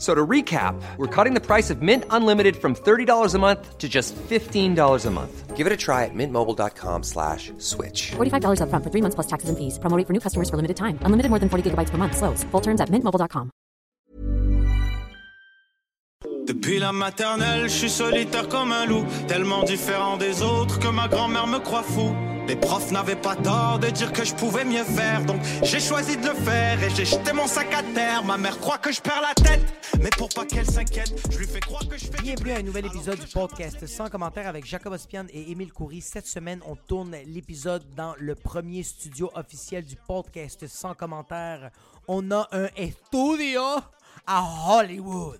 So to recap, we're cutting the price of Mint Unlimited from $30 a month to just $15 a month. Give it a try at mintmobile.com slash switch. $45 upfront for three months plus taxes and fees. Promo rate for new customers for limited time. Unlimited more than 40 gigabytes per month. Slows. Full terms at mintmobile.com. Depuis la maternelle, je suis solitaire comme un loup, tellement différent des autres que ma grand-mère me croit fou. Les profs n'avaient pas tort de dire que je pouvais mieux faire, donc j'ai choisi de le faire et j'ai jeté mon sac à terre. Ma mère croit que je perds la tête, mais pour pas qu'elle s'inquiète, je lui fais croire que je fais. Bienvenue à un nouvel épisode du podcast sans commentaire avec Jacob Ospian et Émile Coury. Cette semaine, on tourne l'épisode dans le premier studio officiel du podcast sans commentaire. On a un studio à Hollywood.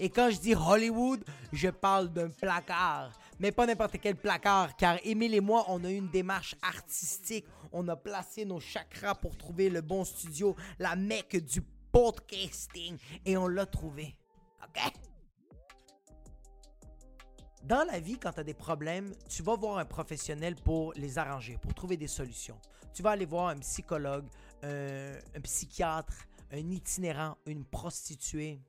Et quand je dis Hollywood, je parle d'un placard. Mais pas n'importe quel placard, car Émile et moi, on a eu une démarche artistique. On a placé nos chakras pour trouver le bon studio, la mecque du podcasting. Et on l'a trouvé. OK? Dans la vie, quand tu as des problèmes, tu vas voir un professionnel pour les arranger, pour trouver des solutions. Tu vas aller voir un psychologue, un, un psychiatre, un itinérant, une prostituée.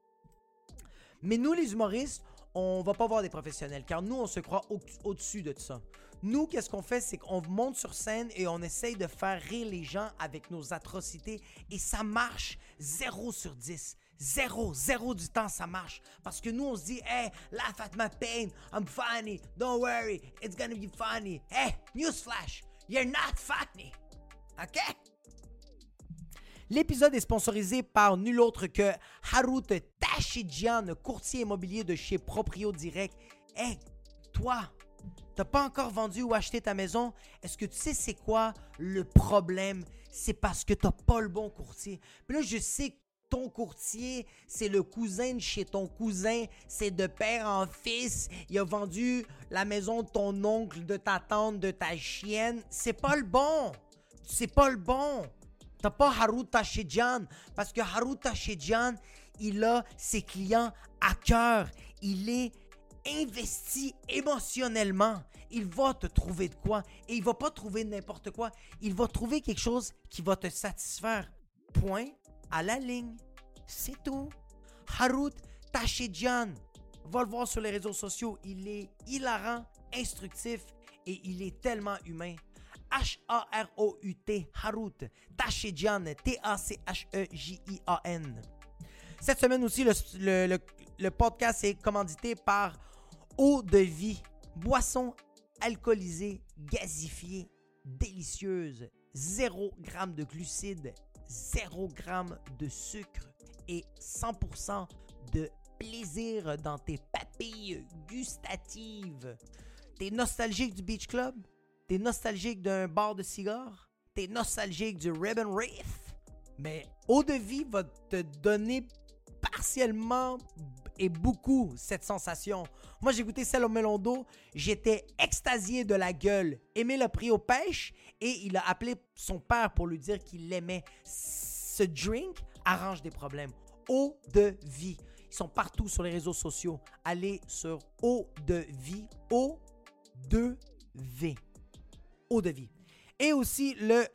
Mais nous, les humoristes, on va pas voir des professionnels, car nous, on se croit au- au-dessus de ça. Nous, qu'est-ce qu'on fait, c'est qu'on monte sur scène et on essaye de faire rire les gens avec nos atrocités, et ça marche 0 sur 10. Zéro, zéro du temps, ça marche. Parce que nous, on se dit, hey, laugh at my pain, I'm funny, don't worry, it's gonna be funny. Hey, newsflash, you're not funny. OK? L'épisode est sponsorisé par nul autre que Harut Tachidjian, courtier immobilier de chez Proprio Direct. Hey, toi, t'as pas encore vendu ou acheté ta maison? Est-ce que tu sais c'est quoi le problème? C'est parce que t'as pas le bon courtier. Puis là, je sais que ton courtier, c'est le cousin de chez ton cousin, c'est de père en fils. Il a vendu la maison de ton oncle, de ta tante, de ta chienne. C'est pas le bon. C'est pas le bon. T'as pas Harut Tachidjian parce que Harut Tachidjian, il a ses clients à cœur. Il est investi émotionnellement. Il va te trouver de quoi et il va pas trouver n'importe quoi. Il va trouver quelque chose qui va te satisfaire. Point à la ligne. C'est tout. Harut Tachidjian. Va le voir sur les réseaux sociaux. Il est hilarant, instructif et il est tellement humain. H-A-R-O-U-T, Harut, Tachidjian, T-A-C-H-E-J-I-A-N. Cette semaine aussi, le- le podcast est commandité par Eau de vie, boisson alcoolisée, gazifiée, délicieuse, 0 g de glucides, 0 g de sucre et 100% de plaisir dans tes papilles gustatives. T'es nostalgique du Beach Club? T'es nostalgique d'un bar de cigare? T'es nostalgique du Ribbon Wreath? Mais Eau de vie va te donner partiellement et beaucoup cette sensation. Moi, j'ai goûté celle au melon j'étais extasié de la gueule. Aimé l'a pris aux pêches et il a appelé son père pour lui dire qu'il l'aimait. Ce drink arrange des problèmes. Eau de vie. Ils sont partout sur les réseaux sociaux. Allez sur Eau de vie, O2V. Et aussi le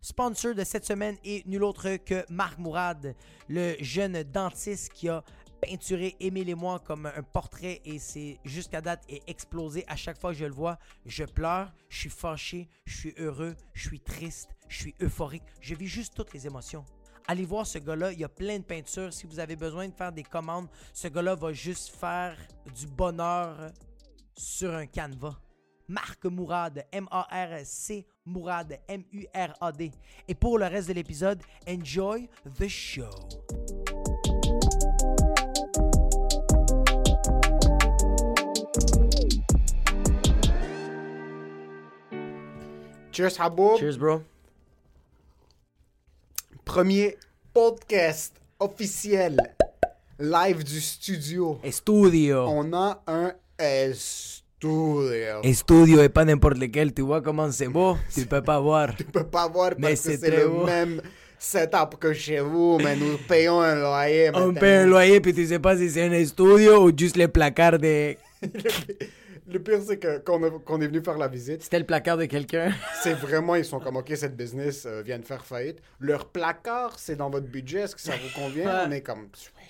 sponsor de cette semaine est nul autre que Marc Mourad, le jeune dentiste qui a peinturé Émile et moi comme un portrait et c'est jusqu'à date est explosé. À chaque fois que je le vois, je pleure, je suis fâché, je suis heureux, je suis triste, je suis euphorique. Je vis juste toutes les émotions. Allez voir ce gars-là, il y a plein de peintures. Si vous avez besoin de faire des commandes, ce gars-là va juste faire du bonheur sur un canevas. Marc Mourad, M-A-R-C Mourad, M-U-R-A-D. Et pour le reste de l'épisode, enjoy the show. Cheers, Haboub. Cheers, bro. Premier podcast officiel live du studio. Et studio. On a un euh, Estudio et pas n'importe lequel. Tu vois comment c'est beau? Tu peux pas voir. Tu peux pas voir Mais parce que c'est le beau. même setup que chez vous, mais nous payons un loyer. On maintenant. paie un loyer puis tu sais pas si c'est un estudio ou juste les placards de... Le pire, c'est que quand on, on est venu faire la visite, C'était le placard de quelqu'un. c'est vraiment, ils sont comme, OK, cette business euh, vient de faire faillite. Leur placard, c'est dans votre budget, est-ce que ça vous convient? On est comme,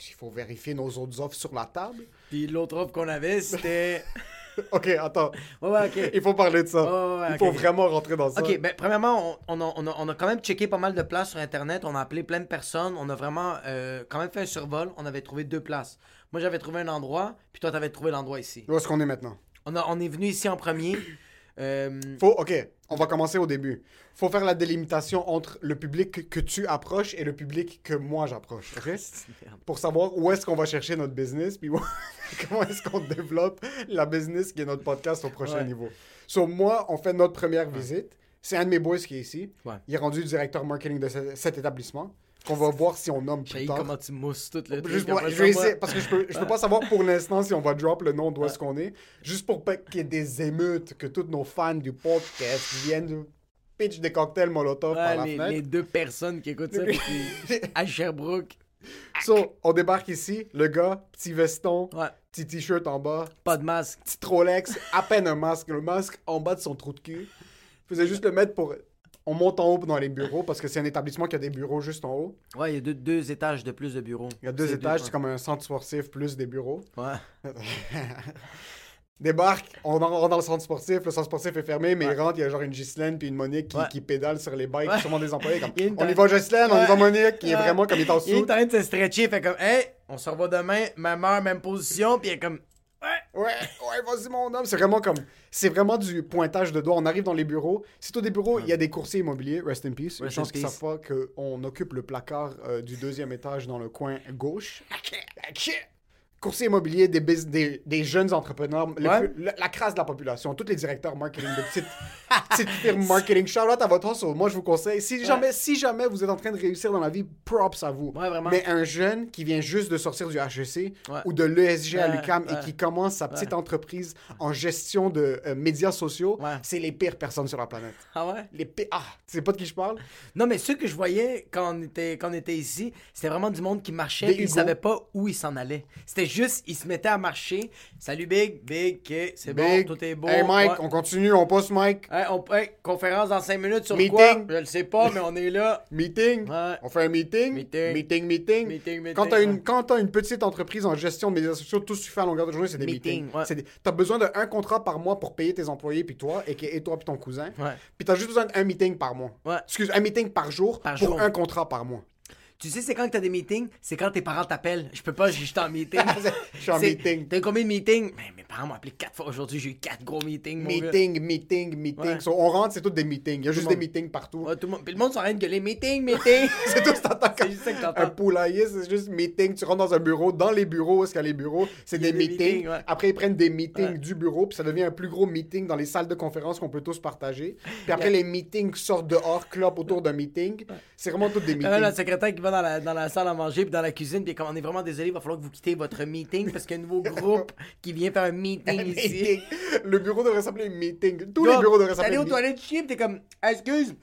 il faut vérifier nos autres offres sur la table. Puis l'autre offre qu'on avait, c'était... OK, attends. Ouais, ouais, ok. Il faut parler de ça. Ouais, ouais, il faut vraiment rentrer dans ça. Ok, ben premièrement, on, on a, on a- on a quand même checké pas mal de places sur Internet. On a appelé plein de personnes. On a vraiment euh, quand même fait un survol. On avait trouvé deux places. Moi, j'avais trouvé un endroit, puis toi, t'avais trouvé l'endroit ici. Où est-ce qu'on est maintenant? On, a, on est venu ici en premier. Euh, Faut, OK, on va commencer au début. Faut faire la délimitation entre le public que, que tu approches et le public que moi j'approche, OK? Pour savoir où est-ce qu'on va chercher notre business, puis comment est-ce qu'on développe la business qui est notre podcast au prochain Ouais. niveau. Sur moi, on fait notre première visite. C'est un de mes boys qui est ici. Ouais. Il est rendu directeur marketing de ce- cet établissement. Qu'on va voir si on nomme plus tard. comment tu mousses tout le truc. Pour- je vais essayer, parce que je peux, je peux pas savoir pour l'instant si on va drop le nom d'où est-ce qu'on est. Juste pour pas qu'il y ait des émeutes, que tous nos fans du podcast viennent pitch des cocktails Molotov par Ouais, la les, fenêtre. les deux personnes qui écoutent ça, puis à Sherbrooke. So, on débarque ici, le gars, petit veston, Ouais, petit t-shirt en bas, pas de masque. petit Rolex, à peine un masque, le masque en bas de son trou de cul. Je faisais juste le mettre pour... On monte en haut dans les bureaux, parce que c'est un établissement qui a des bureaux juste en haut. Ouais, il y a deux, deux étages de plus de bureaux. Il y a deux étages, c'est comme un centre sportif plus des bureaux. Ouais. Débarque, on rentre dans le centre sportif, le centre sportif est fermé, mais il rentre, il y a genre une Ghislaine puis une Monique qui, Ouais. qui pédale sur les bikes, Ouais. sûrement des employés comme Il On y va Ghislaine, on y va. Monique, qui est vraiment comme il est en Il est en train de se stretcher, fait comme, hey, on se revoit demain, même heure, même position, puis il est comme, Ouais, ouais, vas-y mon homme, c'est vraiment comme c'est vraiment du pointage de doigts. On arrive dans les bureaux, c'est tous des bureaux, il y a des coursiers immobiliers, rest in peace. Rest Je pense qu'ils savent pas qu'on occupe le placard euh, du deuxième étage dans le coin gauche. Coursier immobilier, des, des, des jeunes entrepreneurs, les Ouais. plus- la, la crasse de la population, tous les directeurs marketing de petites, petites firmes marketing. Shout out à votre hustle. Moi, je vous conseille, si jamais, si jamais vous êtes en train de réussir dans la vie, props à vous. Ouais, vraiment. Mais un jeune qui vient juste de sortir du HEC ou de l'ESG à ouais. et qui commence sa petite entreprise en gestion de euh, médias sociaux, c'est les pires personnes sur la planète. ah ouais? Les pires. Ah, tu sais pas de qui je parle? Non, mais ceux que je voyais quand on était, quand on était ici, c'était vraiment du monde qui marchait et ils savaient pas où ils s'en allaient. C'était juste, ils se mettaient à marcher. Salut Big, Big, ok, c'est bon, tout est beau. Hey Mike, Ouais. on continue, on poste Mike. Hey, on, hey, conférence dans 5 minutes sur Meeting. quoi? Je le sais pas, mais on est là. Meeting. Ouais. On fait un meeting. Meeting. Meeting, meeting. Meeting, meeting, Quand t'as ouais. une, quand t'as une petite entreprise en gestion de médias sociaux, tout se fait à longueur de journée, c'est des Meeting, meetings. des- T'as besoin d'un contrat par mois pour payer tes employés, puis toi, et, et toi, puis ton cousin. Puis t'as juste besoin d'un meeting par mois. Excuse, un meeting par jour Par pour jour. un contrat par mois. Tu sais, c'est quand que t'as des meetings? C'est quand tes parents t'appellent. Je peux pas, j'étais en meeting. Je suis en meeting. T'as eu combien de meetings? Mais mes parents m'ont appelé 4 fois aujourd'hui. J'ai eu 4 gros meetings. mon gars. Meeting, meeting, meeting. Ouais. So, on rentre, c'est tous des meetings. Il y a juste des meetings partout. Ouais, tout le monde, puis le monde s'arrête de gueuler meeting, meeting. C'est tout, t'entends C'est comme juste ça un t'entends. poulailler, c'est juste meeting. Tu rentres dans un bureau, dans les bureaux, est-ce qu'il y a les bureaux, c'est des, des meetings. meetings, ouais. Après, ils prennent des meetings du bureau, puis ça devient un plus gros meeting dans les salles de conférence qu'on peut tous partager. Puis après, les meetings sortent dehors, clopent autour d'un meeting. C'est vraiment tous des meetings. secrétaire qui va dans la, dans la salle à manger puis dans la cuisine puis comme on est vraiment désolé, il va falloir que vous quittez votre meeting parce qu'il y a un nouveau groupe qui vient faire un meeting Un ici. meeting. Le bureau devrait s'appeler meeting. Tous Là, les bureaux devraient T'es allé s'appeler aux toilettes chier t'es comme excuse,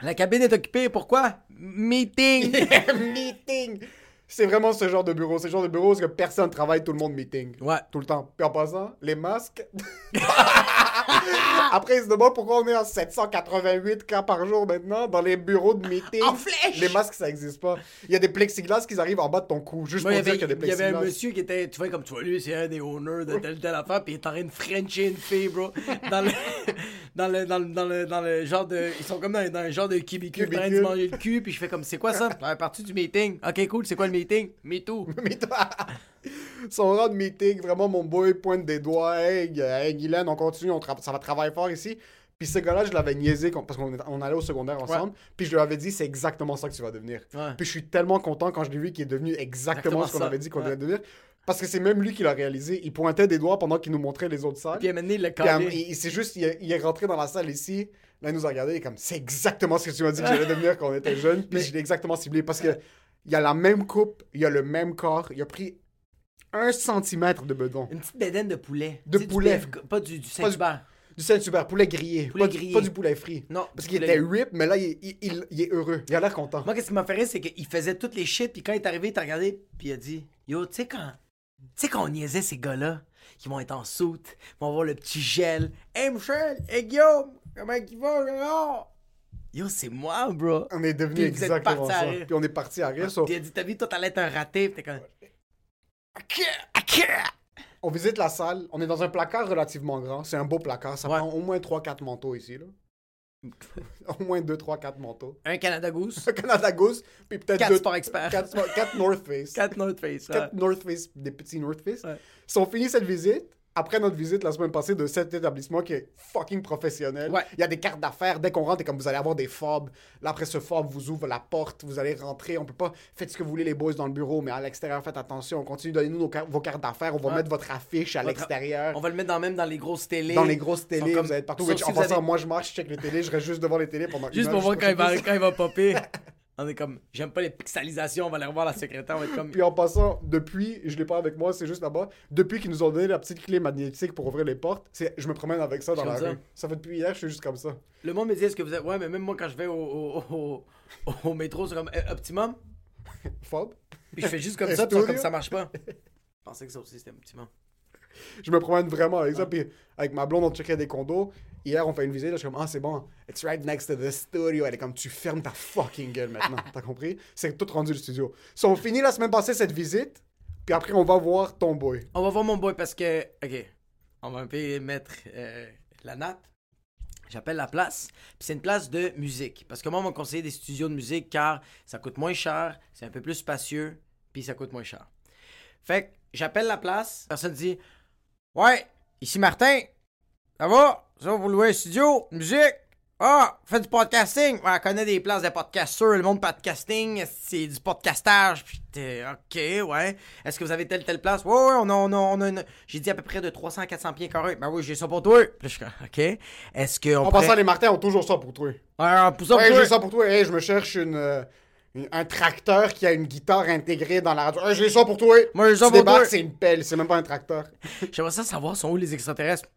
la cabine est occupée, pourquoi? Meeting! meeting. C'est vraiment ce genre de bureau. C'est le genre de bureau où que personne travaille, tout le monde meeting. Ouais. Tout le temps. Puis en passant, les masques. Après, ils se demandent pourquoi on est en 788 cas par jour maintenant dans les bureaux de meeting. En flèche! Les masques, ça existe pas. Il y a des plexiglas qui arrivent en bas de ton cou, juste Moi, pour dire avait, qu'il y a des il y avait plexiglas. un monsieur qui était, tu vois, comme tu vois, lui, c'est un des owners de telle telle affaire, puis il est en train de frencher une fille, bro. Dans le, dans le, dans le, dans le, dans le genre de. Ils sont comme dans, dans un genre de cubicule, en train de manger le cul, puis je fais comme, c'est quoi ça? Partie du meeting. Ok, cool, c'est quoi le meeting? Me too. Mais toi, son rang de meeting, vraiment, mon boy pointe des doigts. Hey, hey Guylaine, on continue, on ça va travailler fort ici. Puis ce gars-là, je l'avais niaisé parce qu'on allait au secondaire ensemble. Puis je lui avais dit, c'est exactement ça que tu vas devenir. Ouais. Puis je suis tellement content quand je l'ai vu qu'il est devenu exactement, Exactement ce qu'on avait dit qu'on Ouais. devait devenir. Parce que c'est même lui qui l'a réalisé. Il pointait des doigts pendant qu'il nous montrait les autres salles. Puis il l'a Puis, euh, calé. il, il- c'est juste, il, est- il est rentré dans la salle ici. Là, il nous a regardé. Il est comme, c'est exactement ce que tu m'as dit que j'allais devenir quand on était jeune. Puis Mais- je l'ai exactement ciblé. Parce que il y a la même coupe, il y a le même corps. Il a pris un centimètre de bedon. Une petite bédaine de poulet. De Tu sais, du poulet. Pas du, du Saint-Hubert. Du Saint-Hubert, poulet grillé. Poulet pas, du- grillé. pas du poulet frit. Non, Parce qu'il poulet était rip, mais là, il, il- il- il est heureux. Il a l'air content. Moi, qu'est-ce qui m'a fait rire, c'est qu'il faisait toutes les shit, puis quand il est arrivé, il t'a regardé, puis il a dit Yo, tu sais, quand. Tu sais, quand on niaisait ces gars-là, qui vont être en soute, ils vont avoir le petit gel. Hey, Michel, hey, Guillaume, comment il va, Gérard? Yo, c'est moi, bro. On est devenu exactement ça. Puis on est parti à rire. il a dit T'as vu, toi, t'allais être un raté, puis t'es comme. On visite la salle. On est dans un placard relativement grand. C'est un beau placard. Ça Ouais. prend au moins 3-4 manteaux ici. Là. au moins 2, 3, 4 manteaux. Un Canada Goose, Un Canada Goose, puis peut-être Quatre deux- Sport Expert. quatre Sport- quatre North Face. 4 North Face. ouais. Quatre North Face, des petits North Face. Si on finit cette visite, après notre visite la semaine passée de cet établissement qui est fucking professionnel, Ouais. il y a des cartes d'affaires. Dès qu'on rentre, et comme vous allez avoir des fobs. Là, après ce fob, vous ouvre la porte, vous allez rentrer. On peut pas. Faites ce que vous voulez, les boys, dans le bureau, mais à l'extérieur, faites attention. On continue, donnez-nous car- vos cartes d'affaires. On va Ouais. mettre votre affiche à l'extérieur. On va le mettre dans, même dans les grosses télés. Dans les grosses télés, comme- vous allez être partout. sauf Which, si en passant, avez- moi, je marche, je check les télés, je reste juste devant les télés pendant une Juste heure, pour voir quand il, va, quand il va popper. On est comme, j'aime pas les pixelisations, on va aller revoir la secrétaire, on va être comme. Puis en passant, depuis, je l'ai pas avec moi, c'est juste là-bas, depuis qu'ils nous ont donné la petite clé magnétique pour ouvrir les portes, c'est, je me promène avec ça dans la ça. rue. Ça fait depuis hier, je suis juste comme ça. Le monde me dit, est-ce que vous êtes. Ouais, mais même moi, quand je vais au, au, au, au- au métro, c'est comme euh, Optimum? Fob. Puis je fais juste comme ça, puis comme ça marche pas. Je pensais que ça aussi c'était Optimum. Je me promène vraiment avec ça. Puis avec ma blonde, on checkait des condos. Hier, on fait une visite. Là, je suis comme, ah, c'est bon. It's right next to the studio. Elle est comme, tu fermes ta fucking gueule maintenant. T'as compris? C'est tout rendu le studio. So, on finit la semaine passée cette visite. Puis après, on va voir ton boy. On va voir mon boy parce que. Ok. On va un peu mettre euh, la nappe. J'appelle la place. Puis c'est une place de musique. Parce que moi, on m'a conseillé des studios de musique car ça coûte moins cher, c'est un peu plus spacieux, puis ça coûte moins cher. Fait que j'appelle la place. Personne dit Ouais, ici Martin. Ça va? Ça vous louer un studio? Musique? Ah, fait du podcasting? Ouais, on connaît des places de podcasteurs. Le monde podcasting, c'est du podcastage. Puis t'es, ok, ouais. Est-ce que vous avez telle, telle place? Ouais, ouais, on a, on a, on a une... J'ai dit à peu près de 300 à 400 pieds carrés. Ben oui, j'ai ça pour toi. Puis je ok. Est-ce qu'on En pourrait... passant, les Martins ont toujours ça pour toi. Ouais, pour ça, Ouais, pour j'ai toi. ça pour toi. Hey, je me cherche une, euh, une- un tracteur qui a une guitare intégrée dans la radio. Hey, j'ai ça pour toi. Moi, j'ai ça Tu pour toi. c'est une pelle. C'est même pas un tracteur. J'aimerais ça savoir sont où les extraterrestres?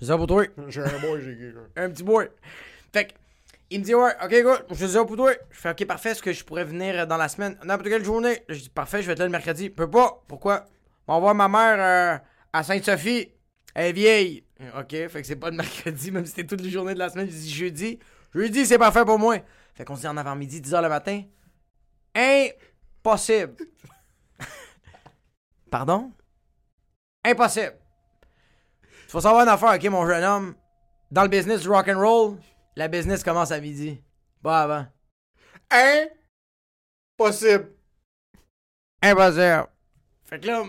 J'ai ça pour toi? J'ai un boy, j'ai un petit boy. Fait que, il me dit, ouais, ok, good, je dis ça pour toi. Je fais, ok, parfait, est-ce que je pourrais venir euh, dans la semaine, n'importe quelle journée? Je dis, parfait, je vais être là le mercredi. Je peux pas. Pourquoi? On va voir ma mère euh, à Sainte-Sophie. Elle est vieille. Ok, fait que c'est pas le mercredi, même si c'était toutes les journées de la semaine. Je dis jeudi. Jeudi, c'est parfait pour moi. Fait qu'on se dit en avant-midi, 10h le matin. Impossible. Pardon? Impossible. Tu faut savoir une affaire, ok, mon jeune homme. Dans le business du rock and roll, la business commence à midi. Pas avant. Impossible. Impossible. Fait que là,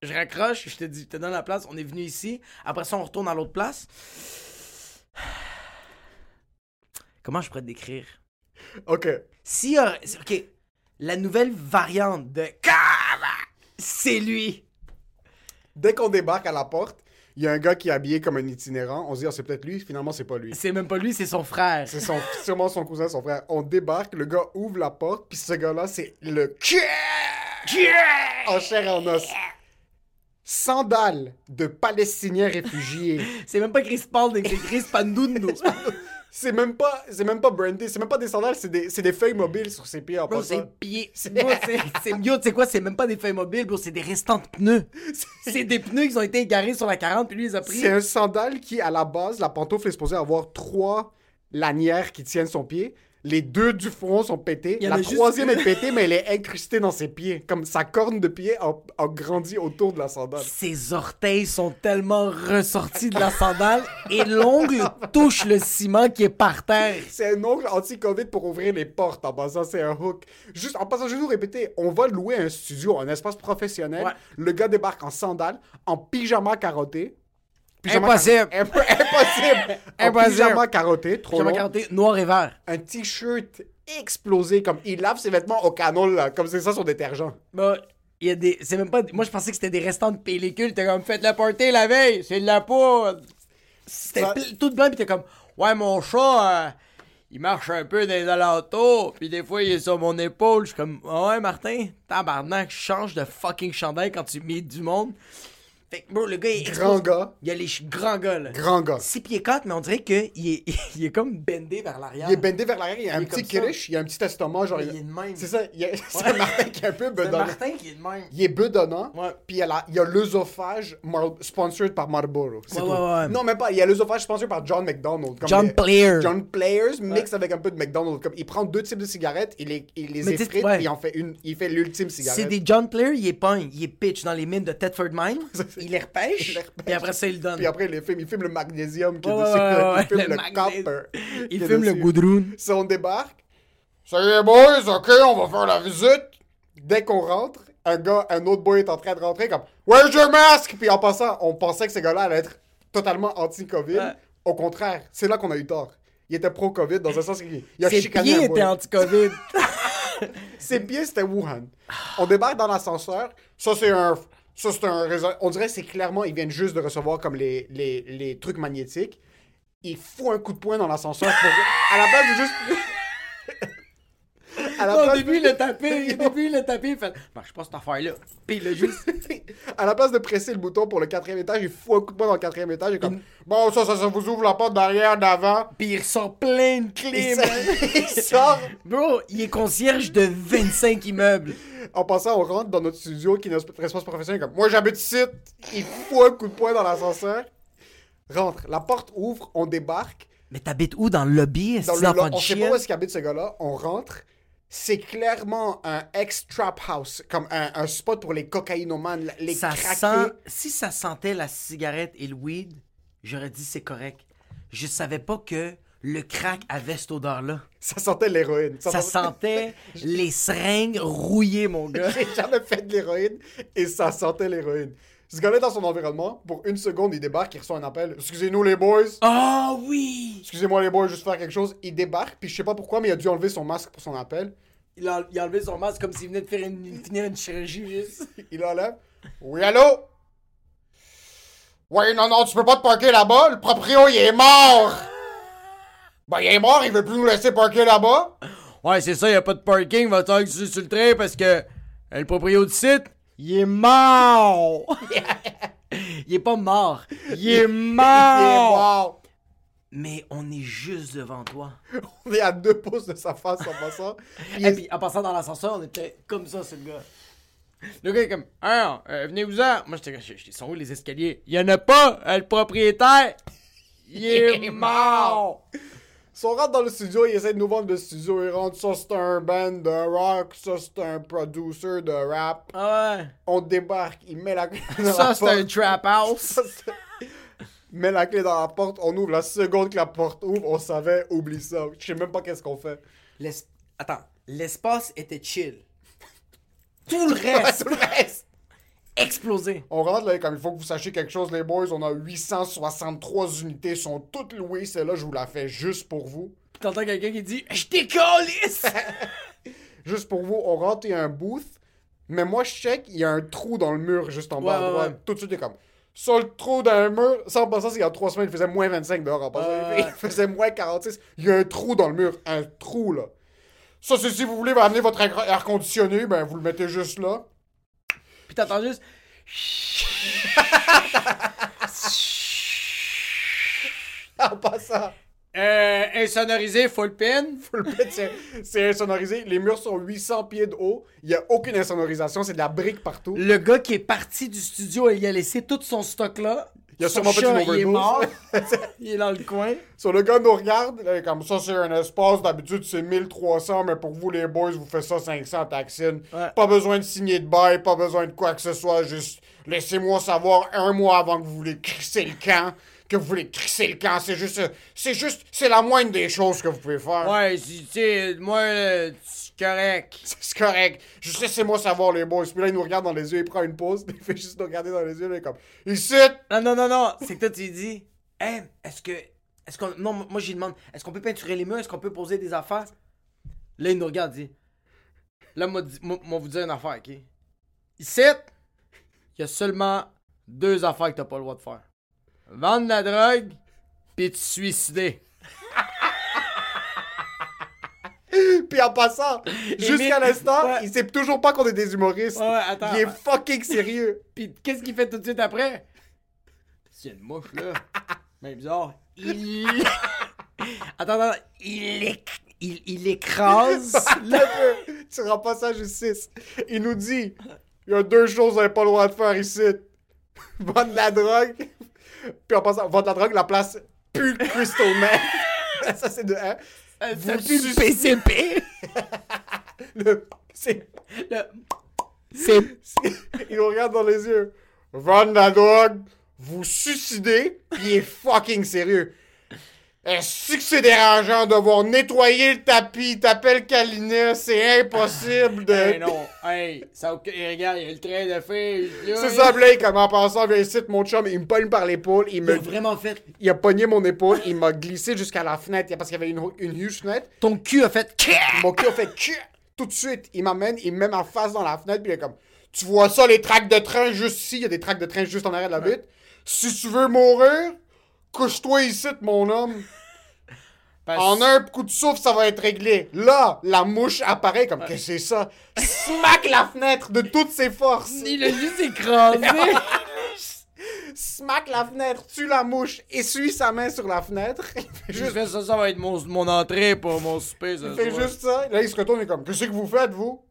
je raccroche, je te dis, je te donne la place, on est venu ici. Après ça, on retourne à l'autre place. Comment je pourrais te décrire? OK. Si, euh, ok, la nouvelle variante de c'est lui. Dès qu'on débarque à la porte, il y a un gars qui est habillé comme un itinérant. On se dit, ah, c'est peut-être lui. Finalement, c'est pas lui. C'est même pas lui, c'est son frère. C'est son, sûrement son cousin, son frère. On débarque, le gars ouvre la porte, puis ce gars-là, c'est le en chair et en os. Sandales de Palestiniens réfugiés. C'est même pas Chris Paul, c'est Chris Pandundo. C'est même pas, c'est même pas brandé, c'est même pas des sandales, c'est des, c'est des feuilles mobiles sur ses pieds en Bro, passant. c'est pieds. Bro, c'est- c'est- Yo, tu sais quoi, c'est même pas des feuilles mobiles, bro, c'est des restants de pneus. C'est des pneus qui ont été égarés sur la 40, puis lui, les a pris. C'est un sandal qui, à la base, la pantoufle est supposée avoir trois lanières qui tiennent son pied. Les deux du front sont en La juste troisième est pétée, mais elle est incrustée dans ses pieds. Comme sa corne de pied a, a grandi autour de la sandale. Ses orteils sont tellement ressortis de la sandale et l'ongle touche le ciment qui est par terre. C'est un ongle anti-Covid pour ouvrir les portes. En passant, c'est un hook. Juste, en passant, je vais vous répéter, on va louer un studio, un espace professionnel. Ouais. Le gars débarque en sandales, en pyjama carotté. Pyjama Impossible. car- Imp- Impossible. Impossible. pyjama carotté, trop J'ai long. carotté noir et vert. Un t-shirt explosé, comme il lave ses vêtements au canon, là, comme c'est ça son détergent. Bah, il y a des. C'est même pas. Moi, je pensais que c'était des restants de pellicule. T'es comme, faites la party la veille, c'est de la poudre. C'était Ça- tout blanc, pis t'es comme, ouais, mon chat, euh, il marche un peu dans les alentours, pis des fois, il est sur mon épaule. Je suis comme, ouais, Martin, tabarnak, change de fucking chandail quand tu mets du monde. Fait que, bro, le gars, est Grand gars. Il y a les grands gars, là. Grand gars. 6 pieds 4, mais on dirait qu'il est, il est comme bendé vers l'arrière. Il est bendé vers l'arrière, il a un Il petit kirish, il a un petit estomac, genre. Il est de même. C'est ça, c'est Martin qui est un peu C'est bedonnant. Martin qui est de même. Il est bedonnant, Ouais. puis il y a, l'œsophage mar- sponsored par Marlboro. C'est Ouais, ouais, ouais. Non, même pas. Il y a l'œsophage sponsored par John McDonald. comme John les- Player. John Players mix avec un peu de McDonald's. Comme, il prend deux types de cigarettes, il les, il les effrite, puis il en fait une, il fait l'ultime cigarette. C'est des John Player, il est pogne, il est pitch dans les mines de Thetford Mine, il les repêche, Il les repêche. puis après ça, il le donne. Puis après, il les filme, il filme le magnésium qui est dessus. il filme le copper. il filme le goudron. Si on débarque, ça y est, boys, ok, on va faire la visite. Dès qu'on rentre, un gars, un autre boy est en train de rentrer comme Where's your mask? Puis en passant, on pensait que ces gars-là allaient être totalement anti-Covid. Ouais. Au contraire, c'est là qu'on a eu tort. Il était pro-Covid dans un sens qu'il il a Ses chicané pieds étaient anti-Covid. Ses pieds, c'était Wuhan. On débarque dans l'ascenseur. Ça, c'est un. Ça, c'est un réseau- On dirait que c'est clairement, ils viennent juste de recevoir comme les, les, les trucs magnétiques. Il fout un coup de poing dans l'ascenseur pour. À la place de juste. À la Au place début, il l'a tapé, au début, il l'a tapé, il fait « Marche pas cette affaire-là. » Puis il a juste... à la place de presser le bouton pour le quatrième étage, il fout un coup de poing dans le quatrième étage. Il est comme. Bon, ça, ça, ça vous ouvre la porte d'arrière, d'avant. Puis il ressort plein de clés, Il sort- il sort. Bro, il est concierge de 25 immeubles. En passant, on rentre dans notre studio qui est notre espace professionnel. Comme, moi, j'habite ici. Il fout un coup de poing dans l'ascenseur. Rentre. La porte ouvre. On débarque. Mais t'habites où? Dans le lobby? Dans le, on sait pas où est-ce qu'habite ce gars-là. On rentre. C'est clairement un ex-trap house. Comme un, un spot pour les cocaïnomanes, les ça sent... Si ça sentait la cigarette et le weed, j'aurais dit c'est correct. Je savais pas que le crack avait cette odeur-là. Ça sentait l'héroïne. Ça sentait les seringues rouillées, mon gars. J'ai jamais fait de l'héroïne et ça sentait l'héroïne. Ce gars-là est dans son environnement. Pour une seconde, il débarque, il reçoit un appel. Excusez-nous les boys. Ah oui! Excusez-moi les boys, juste faire quelque chose. Il débarque, puis je sais pas pourquoi, mais il a dû enlever son masque pour son appel. Il a, il a enlevé son masque comme s'il venait de faire une, finir une chirurgie juste. Il enlève. Oui, allô? Oui, non, non, tu peux pas te parker là-bas. Le proprio, il est mort. Ben, il est mort, il veut plus nous laisser parker là-bas. Ouais, c'est ça, y a pas de parking, va falloir que tu sois sur le train parce que euh, le proprio du site, il est mort! il est pas mort, il est Il est mort! Mais on est juste devant toi. On est à deux pouces de sa face en passant. Et est- puis en passant dans l'ascenseur, on était comme ça, c'est le gars. Le gars est comme, ah, euh, venez-vous-en. Moi, j'étais ils sont où les escaliers? Il y en a pas, euh, le propriétaire, il est mort! Si on rentre dans le studio, il essaie de nous vendre le studio. Il rentre, ça c'est un band de rock, ça c'est un producer de rap. Ah ouais. On débarque, il met la clé dans la Ça, c'est un porte. trap house. Ça, met la clé dans la porte, on ouvre. La seconde que la porte ouvre, on savait, oublie ça. Je sais même pas qu'est-ce qu'on fait. Attends, l'espace était chill. Tout le reste, Tout le reste. Explosé. On rentre là, comme il faut que vous sachiez quelque chose, les boys. On a 863 unités, sont toutes louées. Celle-là, je vous la fais juste pour vous. T'entends quelqu'un qui dit Je décalisse! Juste pour vous, on rentre, il y a un booth. Mais moi, je check, il y a un trou dans le mur juste en bas à ouais, droite. ouais. Tout de suite, il est comme. Sur le trou dans le mur, ça en passant, c'est il y a trois semaines, il faisait moins 25 dehors. En passant, il faisait moins 46. Il y a un trou dans le mur. Un trou, là. Ça, c'est si vous voulez amener votre air conditionné, ben vous le mettez juste là. Puis t'entends juste. En passant. Euh, insonorisé, full pin. Full c'est- c'est insonorisé. Les murs sont 800 pieds de haut. Il n'y a aucune insonorisation. C'est de la brique partout. Le gars qui est parti du studio, il a laissé tout son stock là. Il a Son sûrement fait une Il est overdose. mort. il est dans le coin. Sur le gars nous regarde, là, comme ça, c'est un espace. D'habitude, c'est 1300, mais pour vous, les boys, vous faites ça 500 taxines. Ouais. Pas besoin de signer de bail, pas besoin de quoi que ce soit. Juste laissez-moi savoir un mois avant que vous voulez crisser le camp. Que vous voulez crisser le camp. C'est juste, c'est juste, c'est la moindre des choses que vous pouvez faire. Ouais, si- tu sais, moi, c'est correct. C'est correct. Juste laissez-moi savoir, les boys. Puis là, il nous regarde dans les yeux, il prend une pause, il fait juste nous regarder dans les yeux, là, il est comme, ici! Non, non, non, non. C'est que toi, tu dis Hey, est-ce que. Est-ce qu'on. Non, moi, j'y demande Est-ce qu'on peut peinturer les murs? Est-ce qu'on peut poser des affaires Là, il nous regarde, il dit Là, moi, moi, moi, vous dire une affaire, ok Ici, y a seulement deux affaires que t'as pas le droit de faire. Vendre de la drogue, puis te suicider. Puis en passant, jusqu'à mais- l'instant, ouais. il sait toujours pas qu'on est des humoristes. Ouais, ouais, attends. Il est fucking sérieux. Puis qu'est-ce qu'il fait tout de suite après? C'est une mouche, là. Même bizarre. Il... attends, attends. Il, éc- il, il écrase. Tu rends pas ça justice. Il nous dit il y a deux choses qu'on n'a pas le droit de faire ici vendre de la drogue. Puis en passant, vendre de la drogue, la place pue le Crystal Man. ça, c'est de un. ça Vous pue le PCP. Le- c'est- Le- C'est... Il nous regarde dans les yeux. Vendre de la drogue, vous suicidez, puis il est fucking sérieux. Est-ce que c'est dérangeant de voir nettoyer le tapis, t'appelles Kalina, c'est impossible de... Hey, non. Hey, ça... ok, regarde, il y a le train de fille. là. C'est ça, Blake, comme en passant, viens ici, mon chum, il me pogne par l'épaule, il Il me... a vraiment fait... Il a pogné mon épaule, il m'a glissé jusqu'à la fenêtre, parce qu'il y avait une, une huge fenêtre. Ton cul a fait... Mon cul a fait tout de suite. Il m'amène, il me met ma face dans la fenêtre, puis il est comme Tu vois ça, les tracks de train juste ici, il y a des tracks de train juste en arrière de la vitre. Si tu veux mourir, couche-toi ici, mon homme. Parce- En un coup de souffle, ça va être réglé. Là, la mouche apparaît comme Qu'est-ce que c'est ça Smack la fenêtre de toutes ses forces. Il a juste écrasé. Smack la fenêtre, tue la mouche, essuie sa main sur la fenêtre. Il fait Je juste, fais ça, ça va être mon, mon entrée pour mon souper. Ça, il fait soir. juste ça. Là, il se retourne et comme Qu'est-ce que vous faites, vous?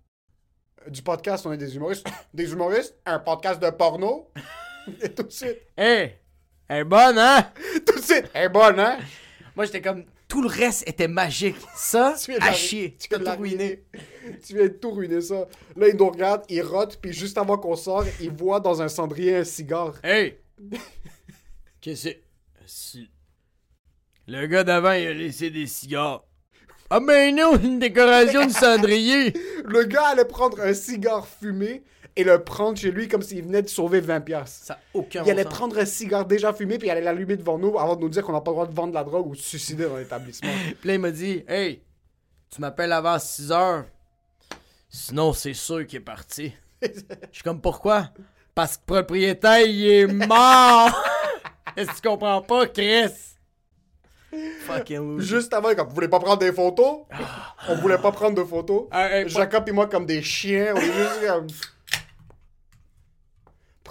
Du podcast, on est des humoristes. Des humoristes Un podcast de porno Et tout de suite. Hey, elle est bonne, hein? Tout de suite. Elle est bonne, hein? Moi, j'étais comme... Tout le reste était magique. Ça, Tu à chier. Tu viens de tout ruiné. Tu viens de tout ruiner ça. Là, il nous regarde, il rote, puis juste avant qu'on sorte, il voit dans un cendrier un cigare. Hey! Qu'est-ce que c'est? Le gars d'avant, il a laissé des cigares. Ah ben non, une décoration de cendrier! Le gars allait prendre un cigare fumé et le prendre chez lui comme s'il venait de sauver 20 piastres. Ça a aucun Il allait sens. prendre un cigare déjà fumé puis il allait l'allumer devant nous avant de nous dire qu'on n'a pas le droit de vendre de la drogue ou de se suicider dans l'établissement. Puis là, il m'a dit, hey, tu m'appelles avant 6 heures. Sinon, c'est sûr qu'il est parti. Je suis comme, pourquoi? Parce que le propriétaire, il est mort! Est-ce que tu comprends pas, Chris? Fucking loser. Juste avant, comme vous voulez pas prendre des photos? On voulait pas prendre de photos. Ah, hey, Jacob et moi comme des chiens, on est juste comme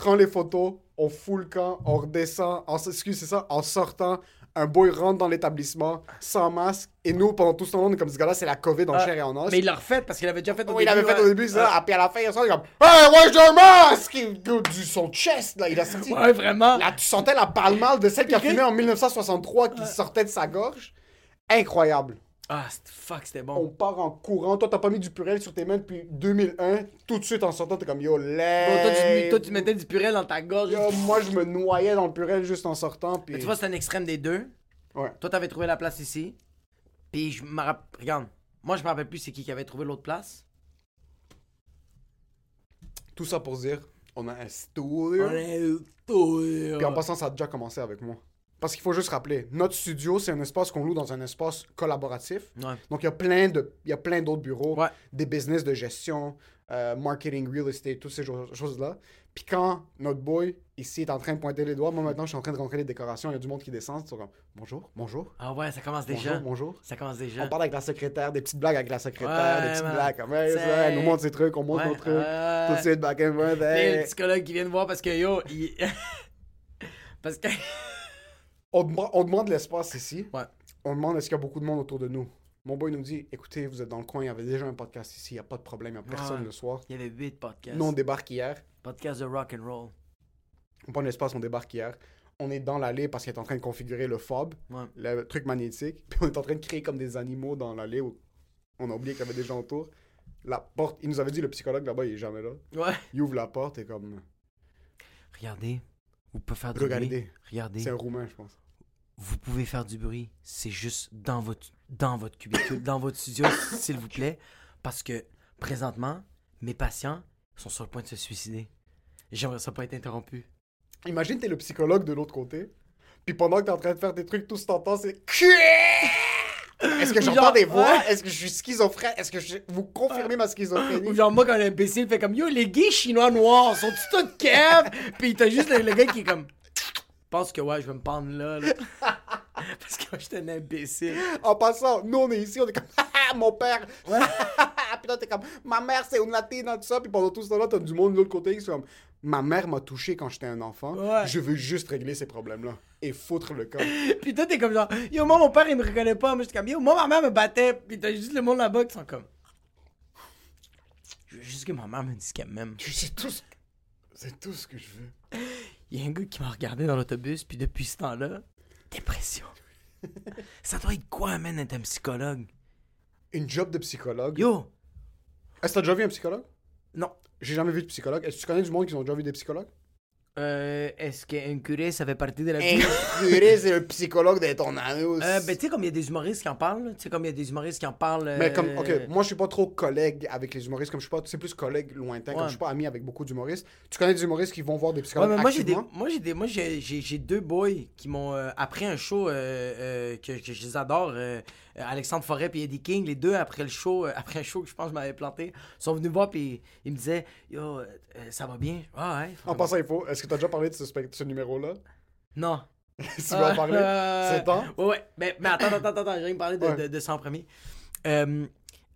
prend les photos, on fout le camp, on redescend, en, excuse, c'est ça, en sortant, un boy rentre dans l'établissement sans masque et nous pendant tout ce temps on est comme ce gars-là c'est la Covid en chair et en os. Mais il l'a refait parce qu'il avait déjà fait au Oui, il début. avait fait ouais. au début ça, et puis à la fin il sort il est comme Hey, where's your mask? Il- Du son chest là, il a sorti. Ouais, vraiment. Là, tu sentais la palmale de celle qui a fumé en 1963 qui sortait de sa gorge. Incroyable. Ah, c'était- fuck, c'était On bon. part en courant. Toi, t'as pas mis du purel sur tes mains depuis 2001. Tout de suite, en sortant, t'es comme yo, Bon, lait. toi, tu, toi, tu mettais du purel dans ta gorge. Yo, moi, je me noyais dans le purel juste en sortant. Puis... Mais tu vois, c'est un extrême des deux. Ouais. Toi, t'avais trouvé la place ici. Puis je me rappelle. Regarde, moi, je me rappelle plus c'est qui qui avait trouvé l'autre place. Tout ça pour dire, on a un studio. est Puis en passant, ça a déjà commencé avec moi. Parce qu'il faut juste rappeler, notre studio, c'est un espace qu'on loue dans un espace collaboratif. Ouais. Donc, il y a plein de, il y a plein d'autres bureaux, Ouais. des business de gestion, euh, marketing, real estate, toutes ces choses-là. Puis quand notre boy ici est en train de pointer les doigts, moi maintenant, je suis en train de rentrer les décorations, il y a du monde qui descend, ils sont comme bonjour, bonjour, Ah ouais, ça commence déjà. bonjour, bonjour. Ça commence déjà. On parle avec la secrétaire, des petites blagues avec la secrétaire, Ouais, des petites man. blagues comme hey, ça, elle nous montre ses trucs, on montre nos trucs. ouais. Tout de suite, back and forth, Il y a hey. le psychologue qui vient de voir parce que yo, il. parce que. On, dem- on demande l'espace ici. Ouais. On demande est-ce qu'il y a beaucoup de monde autour de nous. Mon boy nous dit écoutez, vous êtes dans le coin, il y avait déjà un podcast ici, il n'y a pas de problème, il n'y a personne Ouais. le soir. Il y avait 8 podcasts. Nous, on débarque hier. Podcast de rock and roll. On prend l'espace, on débarque hier. On est dans l'allée parce qu'il est en train de configurer le fob, Ouais. le truc magnétique. Puis on est en train de créer comme des animaux dans l'allée où on a oublié qu'il y avait des gens autour. La porte, il nous avait dit le psychologue là-bas, il est jamais là. Ouais. Il ouvre la porte et comme. Regardez. Vous pouvez faire du. Regardez. Regardez. C'est un roumain, je pense. Vous pouvez faire du bruit. C'est juste dans votre, dans votre cubicule, dans votre studio, s'il vous plaît. Parce que présentement, mes patients sont sur le point de se suicider. J'aimerais ça pas être interrompu. Imagine, t'es le psychologue de l'autre côté. Puis pendant que t'es en train de faire tes trucs, tout ce t'entends, c'est. Est-ce que j'entends des voix? ouais. Est-ce que je suis schizophrène? Est-ce que je- vous confirmez ma schizophrénie? Ou genre, moi, quand un imbécile fait comme Yo, les gays chinois noirs sont-ils tous caves? Puis t'as juste le, le gars qui est comme. Je pense que ouais, je vais me pendre là. là. Parce que moi, j'étais un imbécile. En passant, nous, on est ici, on est comme, Ah, mon père. puis là, t'es comme, ma mère, c'est une latine, tout ça. Puis pendant tout ce temps-là, t'as du monde de l'autre côté qui sont comme, ma mère m'a touché quand j'étais un enfant. Ouais. Je veux juste régler ces problèmes-là. Et foutre le camp. Puis toi, t'es comme genre, yo, moi, mon père, il me reconnaît pas. Moi, j'étais comme, yo, moi, ma mère me battait. Puis t'as juste le monde là-bas qui sont comme. Je veux juste que ma mère me dise qu'elle m'aime. C'est tout ce... C'est tout ce que je veux. Il y a un gars qui m'a regardé dans l'autobus, puis depuis ce temps-là, dépression. Ça doit être quoi, man, d'être un psychologue? Une job de psychologue? Yo! Est-ce que t'as déjà vu un psychologue? Non. J'ai jamais vu de psychologue. Est-ce que tu connais du monde qui ont déjà vu des psychologues? Euh, est-ce qu'un curé, ça fait partie de la Un vie? curé, c'est un psychologue de ton anus. Euh, ben, tu sais, comme il y a des humoristes qui en parlent, tu sais, comme il y a des humoristes qui en parlent. euh, Mais comme, ok, moi je suis pas trop collègue avec les humoristes, comme je suis pas, c'est plus collègue lointain, comme je suis pas ami avec beaucoup d'humoristes. Tu connais des humoristes qui vont voir des Ouais, psychologues mais moi j'ai des, moi j'ai des, moi j'ai, deux boys qui m'ont euh, après un show euh, euh, que, que je les adore, euh, euh, Alexandre Forêt et Eddie King, les deux après le show, euh, après un show que je pense que je m'avais planté, sont venus me voir puis ils me disaient yo euh, euh, ça va bien, ah ouais. En passant, il faut. Est-ce que t'as déjà parlé de ce, numéro-là? Non. si tu veux en parler, Euh, c'est temps? Ouais, ouais. Mais, mais attends, attends, attends, attends, rien parlé de, Ouais. de, de ça en premier. Euh,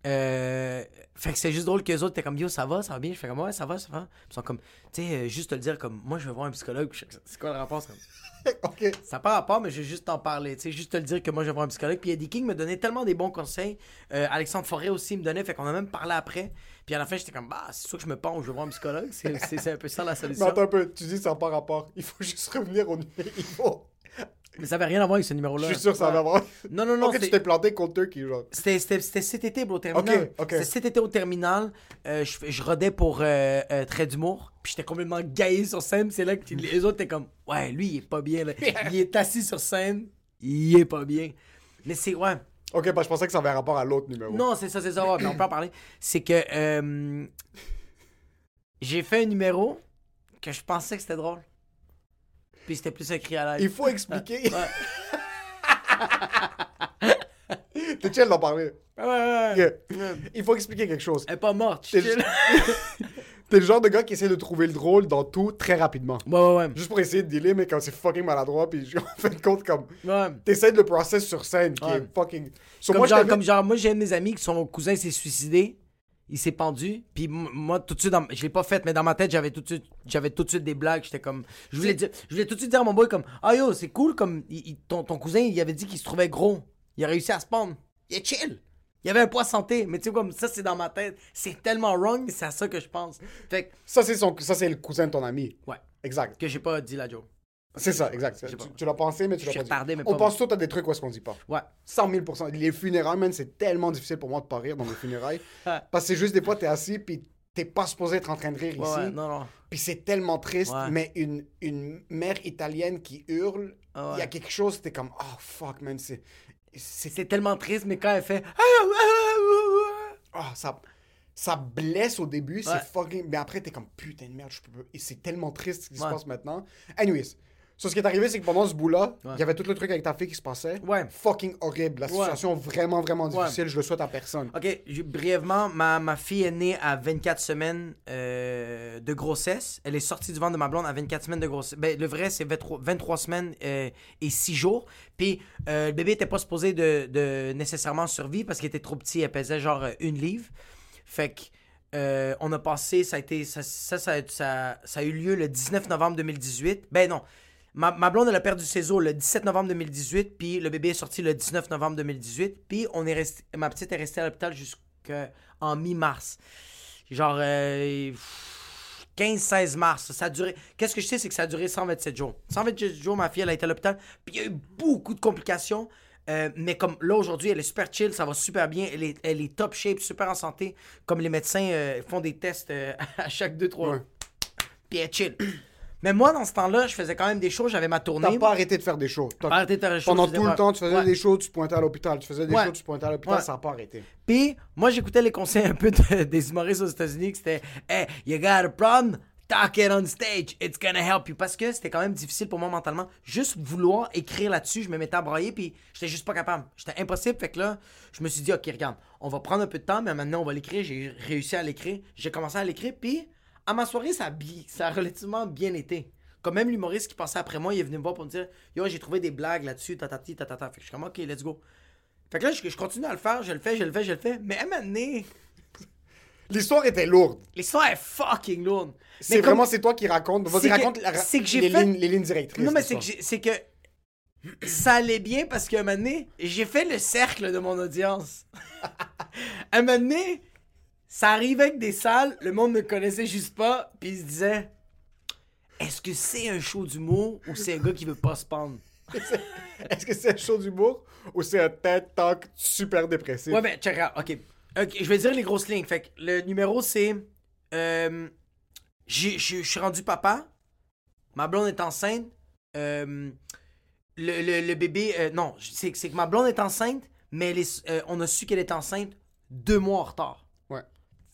euh, fait que c'est juste drôle que les autres étaient comme yo, ça va, ça va bien. Je fais comme ouais, ça va, ça va. Puis ils sont comme, tu sais, euh, juste te le dire comme, moi je vais voir un psychologue. C'est quoi le rapport? C'est comme, ok. ça n'a pas rapport, mais je vais juste t'en parler. Tu sais, juste te le dire que moi je vais voir un psychologue. Puis Eddie King me donnait tellement des bons conseils. Euh, Alexandre Forêt aussi me donnait, fait qu'on a même parlé après. Puis à la fin, j'étais comme, bah, c'est sûr que je me penche, je vais voir un psychologue. C'est, un peu ça la Mais solution. attends un peu, tu dis ça n'a pas rapport. Il faut juste revenir au numéro. Mais ça avait rien à voir avec ce numéro-là. Je suis sûr que ça va avoir. Non, non, non. Ok, tu t'es planté contre eux qui, genre? C'était, cet été, bro, au terminal. Ok, ok. C'était cet été au terminal. Euh, je, je rodais pour euh, euh, Trait d'humour. Puis j'étais complètement gaillé sur scène. C'est là que les autres étaient comme, ouais, lui, il est pas bien. Là. Il est assis sur scène. Il est pas bien. Mais c'est, ouais. Ok, bah je pensais que ça avait rapport à l'autre numéro. Non, c'est ça, c'est ça. ouais, mais on peut en parler. C'est que euh, j'ai fait un numéro que je pensais que c'était drôle. Puis c'était plus un cri à l'aide. Il faut expliquer. T'es chill d'en parler. Ouais, ouais, ouais. Il faut expliquer quelque chose. Elle est pas morte. T'es. T'es le genre de gars qui essaie de trouver le drôle dans tout très rapidement. Ouais, ouais, ouais. Juste pour essayer de dealer, mais quand c'est fucking maladroit, puis en fin de compte, comme. ouais. T'essaies de le process sur scène, qui Ouais. est fucking. So, comme, moi, genre, comme genre, moi j'ai un de mes amis que son cousin s'est suicidé. Il s'est pendu. Puis moi, tout de suite, dans- je l'ai pas fait, mais dans ma tête, j'avais tout de suite, j'avais tout de suite des blagues. J'étais comme, je voulais dire, je voulais tout de suite dire à mon boy comme, ah yo, c'est cool, comme, il- il- ton, ton cousin, il avait dit qu'il se trouvait gros. Il a réussi à se pendre. Il est chill. Il avait un poids santé, mais tu sais comme ça, c'est dans ma tête. C'est tellement wrong, mais c'est à ça que je pense. Fait que, Ça, c'est son... ça, c'est le cousin de ton ami. ouais, Exact. que j'ai pas dit la joke. C'est ça, exact. Tu, l'as pensé, mais tu l'as pas dit. retardé, mais On pas pense tout à des trucs où est-ce qu'on dit pas. Ouais. 100 000 Les funérailles, man, c'est tellement difficile pour moi de pas rire dans mes funérailles. Parce que c'est juste des fois, t'es assis, puis t'es pas supposé être en train de rire Ouais, ici. ouais, non, non. Puis c'est tellement triste, Ouais. mais une, une mère italienne qui hurle, il Ah y a quelque chose, t'es comme, oh fuck, man, c'est. C'est. Tellement triste, mais quand elle fait. Ah, ça. Ça blesse au début, Ouais. c'est fucking. Mais après, t'es comme, putain de merde, je peux pas. Et c'est tellement triste ce qui se passe maintenant. Anyways. So, ce qui est arrivé, c'est que pendant ce bout-là, il Ouais. y avait tout le truc avec ta fille qui se passait. Ouais. Fucking horrible. La Ouais. situation vraiment, vraiment Ouais. difficile. Je le souhaite à personne. Ok, je- brièvement, ma, ma fille est née à 24 semaines euh, de grossesse. Elle est sortie du ventre de ma blonde à 24 semaines de grossesse. Ben, le vrai, c'est 23, 23 semaines euh, et 6 jours. Puis euh, le bébé était pas supposé de, de nécessairement survivre parce qu'il était trop petit. Elle pesait genre une livre. Fait que. on a passé, ça a été, ça, ça, ça, ça- ça a eu lieu le 19 novembre 2018. Ben non, ma, ma blonde, elle a perdu ses os le 17 novembre 2018, puis le bébé est sorti le 19 novembre 2018, puis on est resté, ma petite est restée à l'hôpital jusqu'en mi-mars. Genre euh, 15-16 mars. Ça a duré. Qu'est-ce que je sais, c'est que ça a duré 127 jours. 127 jours, ma fille, elle a été à l'hôpital, puis il y a eu beaucoup de complications. Euh, mais comme là aujourd'hui, elle est super chill, ça va super bien, elle est, elle est top shape, super en santé. Comme les médecins euh, font des tests euh, à chaque 2-3 Ouais. Puis elle est chill. Mais moi, dans ce temps-là, je faisais quand même des shows, j'avais ma tournée. T'as pas arrêté de faire des shows. T'as- Pas arrêté de faire des shows, Pendant tout le temps, tu faisais Ouais. des shows, tu pointais à l'hôpital. Tu faisais des Ouais. shows, tu pointais à l'hôpital. Ouais. Ça n'a pas arrêté. Puis, moi, j'écoutais les conseils un peu de- des humoristes aux États-Unis c'était Hey, you got a problem? talk it on stage, it's gonna help you. Parce que c'était quand même difficile pour moi mentalement. Juste vouloir écrire là-dessus, je me mettais à brailler, puis j'étais juste pas capable. J'étais impossible. Fait que là, je me suis dit, ok, regarde, on va prendre un peu de temps, mais maintenant on va l'écrire. J'ai réussi à l'écrire. J'ai commencé à l'écrire, puis à ma soirée, ça a, bi- ça a relativement bien été. Comme même l'humoriste qui passait après moi, il est venu me voir pour me dire, yo, j'ai trouvé des blagues là-dessus, tatati, tatata. Fait que je suis comme, ok, let's go. Fait que là, je, je continue à le faire, je le fais, je le fais, je le fais. Mais à un moment donné, L'histoire était lourde. l'histoire est fucking lourde. C'est comme- vraiment c'est toi qui raconte. Vas-y, raconte la- les, fait- lignes, les lignes directrices. Non, mais c'est que ça allait bien parce qu'à un moment donné, j'ai fait le cercle de mon audience. à un moment donné, ça arrivait avec des salles, le monde ne connaissait juste pas, puis il se disait Est-ce que c'est un show d'humour ou c'est un gars qui veut pas se pendre? Est-ce que c'est un show d'humour ou c'est un TED Talk super dépressif? Ouais, ben, check, regarde, ok. Ok, je vais dire les grosses lignes. Fait que le numéro, c'est. euh, Je suis rendu papa. Ma blonde est enceinte. euh, le, le- le bébé. euh, non, c'est que ma blonde est enceinte, mais elle est- euh, on a su qu'elle est enceinte deux mois en retard.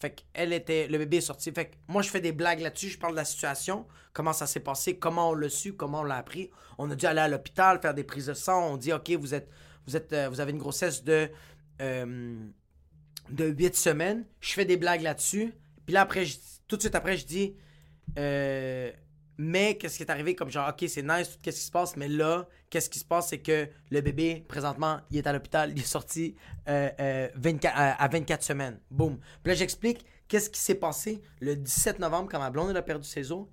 Fait qu'elle était. Le bébé est sorti. Fait que moi, je fais des blagues là-dessus. Je parle de la situation. Comment ça s'est passé. Comment on l'a su. Comment on l'a appris. On a dû aller à l'hôpital, faire des prises de sang. On dit, OK, vous êtes. Vous, êtes, euh, vous avez une grossesse de. euh, de 8 semaines. Je fais des blagues là-dessus. Puis là, après, tout de suite après, je dis. euh, mais qu'est-ce qui est arrivé? Comme genre, OK, c'est nice, tout qu'est-ce qui se passe. Mais là, qu'est-ce qui se passe? C'est que le bébé, présentement, il est à l'hôpital. Il est sorti euh, euh, 24, à, à 24 semaines. Boum. Puis là, j'explique qu'est-ce qui s'est passé le 17 novembre quand ma blonde elle a perdu ses os.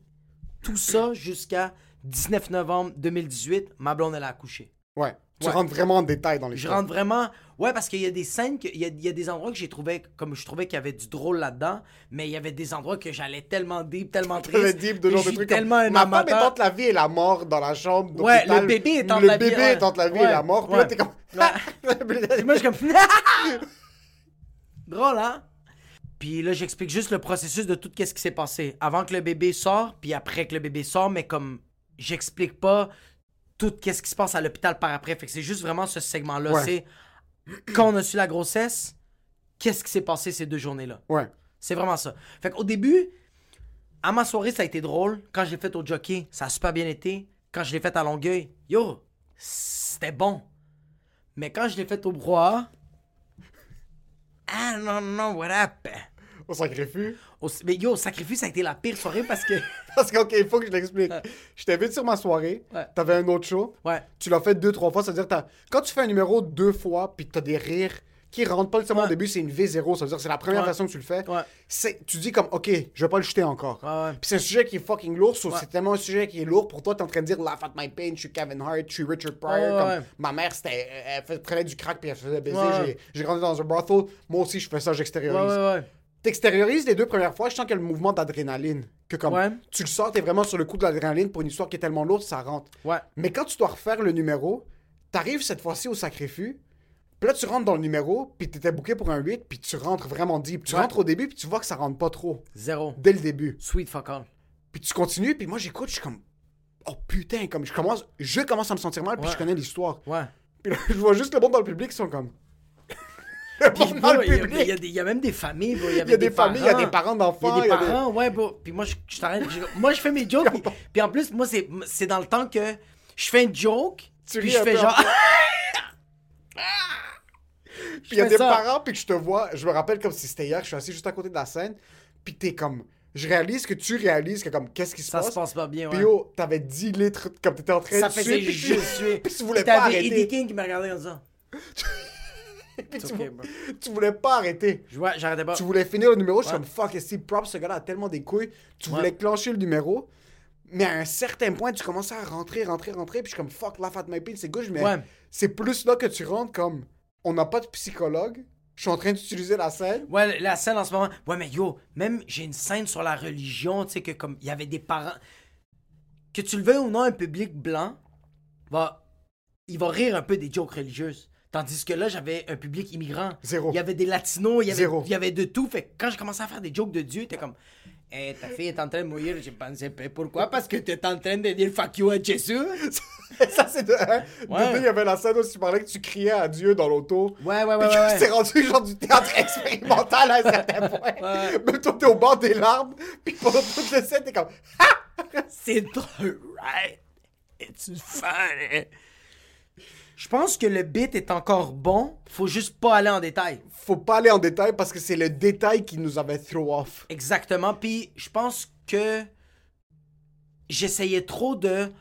Tout ça jusqu'à 19 novembre 2018, ma blonde elle a accouché. Ouais. Tu Ouais. rentres vraiment en détail dans Je l'histoire. rentre vraiment. Ouais, parce qu'il y a des scènes, que- il y a, il y a des endroits que j'ai trouvé, comme je trouvais qu'il y avait du drôle là-dedans, mais il y avait des endroits que j'allais tellement deep, tellement triste. Le deep de et genre de trucs tellement comme ma femme est entre la vie et la mort dans la chambre Ouais, le bébé est entre Le la vie- bébé ouais. est entre la vie et la mort. Puis là, t'es comme... Puis moi, je suis comme. Drôle, hein? Puis là, j'explique juste le processus de tout ce qui s'est passé. Avant que le bébé sort, puis après que le bébé sort, mais comme j'explique pas tout ce qui se passe à l'hôpital par après. Fait que c'est juste vraiment ce segment-là. Ouais. C'est quand on a su la grossesse, qu'est-ce qui s'est passé ces deux journées-là? Ouais. C'est vraiment ça. Fait qu'au début, à ma soirée, ça a été drôle. Quand je l'ai fait au jockey, ça a super bien été. Quand je l'ai fait à Longueuil, yo, c'était bon. Mais quand je l'ai fait au brouhaha, I don't know what happened. On mais yo, sacrifice, ça a été la pire soirée parce que. Parce que, OK, il faut que je l'explique. Je t'invite sur ma soirée. Ouais. T'avais un autre show. Ouais. Tu l'as fait deux, trois fois. C'est-à-dire, t'as- quand tu fais un numéro deux fois, puis t'as des rires qui rentrent pas nécessairement Ouais. au début, c'est une V0. Ça veut dire c'est la première Ouais. façon que tu le fais. Ouais. C'est, tu dis comme, OK, je vais pas le jeter encore. Ouais, ouais. Puis c'est un sujet qui est fucking lourd. so Ouais. C'est tellement un sujet qui est lourd pour toi. T'es en train de dire Laugh at my pain, je suis Kevin Hart, je suis Richard Pryor. Ouais, comme ouais. Ma mère, c'était, elle fait- prenait du crack puis elle se faisait baiser. Ouais. J'ai, j'ai grandi dans un brothel. Moi aussi, je fais ça, Ouais, j'extériorise. ouais, ouais. T'extériorises les deux premières fois, je sens qu'il y a le mouvement d'adrénaline. Que comme Ouais. tu le sors, t'es vraiment sur le coup de l'adrénaline pour une histoire qui est tellement lourde, ça rentre. Ouais. Mais quand tu dois refaire le numéro, t'arrives cette fois-ci au sacrifice, puis là tu rentres dans le numéro, puis t'étais booké pour un 8, puis tu rentres vraiment deep. Tu Ouais. rentres au début, puis tu vois que ça rentre pas trop, Zéro. dès le début. Sweet fuck all. Puis tu continues, puis moi j'écoute, je suis comme, oh putain, comme je commence, je commence à me sentir mal, puis Ouais. je connais l'histoire. Ouais. Puis là, je vois juste le monde dans le public qui sont comme... le Puis, monde dans bro, le il y a- il y, il même des familles. Il y, Il y a des familles, il y a des parents Il d'enfants, y a des parents, ouais, bro. Puis moi, je, je t'arrête. Moi, je fais mes jokes. puis, puis en plus, moi, c'est, c'est dans le temps que je fais une joke. Tu puis je fais genre. Puis il y a des ça. parents, puis que je te vois, je me rappelle comme si c'était hier, je suis assis juste à côté de la scène, puis t'es comme, je réalise que tu réalises que comme, qu'est-ce qui se Ça passe? se passe? pas bien, Puis ouais. yo, t'avais 10 litres, comme t'étais en train Ça de faisait suer, puis juste suer. puis tu voulais T'avais pas arrêter. Eddie King qui me regardait comme ça. Puis tu, vou- voulais pas arrêter. Je vois, j'arrêtais pas. Tu voulais finir le numéro, je suis comme, fuck, est props, ce gars-là a tellement des couilles. Tu Ouais. voulais clencher le numéro, mais à un certain point, tu commençais à rentrer, rentrer, rentrer, puis je suis comme, fuck, laugh at my pain, c'est gauche, mais Ouais. c'est plus là que tu rentres comme, on n'a pas de psychologue, je suis en train d'utiliser la scène. Ouais, la scène en ce moment. Ouais, mais yo, même j'ai une scène sur la religion, tu sais, que comme il y avait des parents. Que tu le veuilles ou non, un public blanc va. Il va rire un peu des jokes religieuses. Tandis que là, j'avais un public immigrant. Zéro. Il y avait des latinos, il y avait, Zéro. il y avait de tout. Fait que quand je commençais à faire des jokes de Dieu, t'es comme. Eh, ta fille est en train de mourir, j'ai pensé, pourquoi? Parce que t'es en train de dire fuck you à Jésus? ça, c'est de. hein, de Ouais. deux, il y avait la scène où tu parlais que tu criais à Dieu dans l'auto. Ouais, ouais, ouais, Puis que ouais, ouais. rendu genre du théâtre expérimental à un certain point. Ouais. Même toi, t'es au bord des larmes. Puis pendant toute le scène, t'es comme. C'est drôle, right? It's funny? Je pense que le bit est encore bon, faut juste pas aller en détail. Faut pas aller en détail parce que c'est le détail qui nous avait throw off. Exactement, puis je pense que j'essayais trop de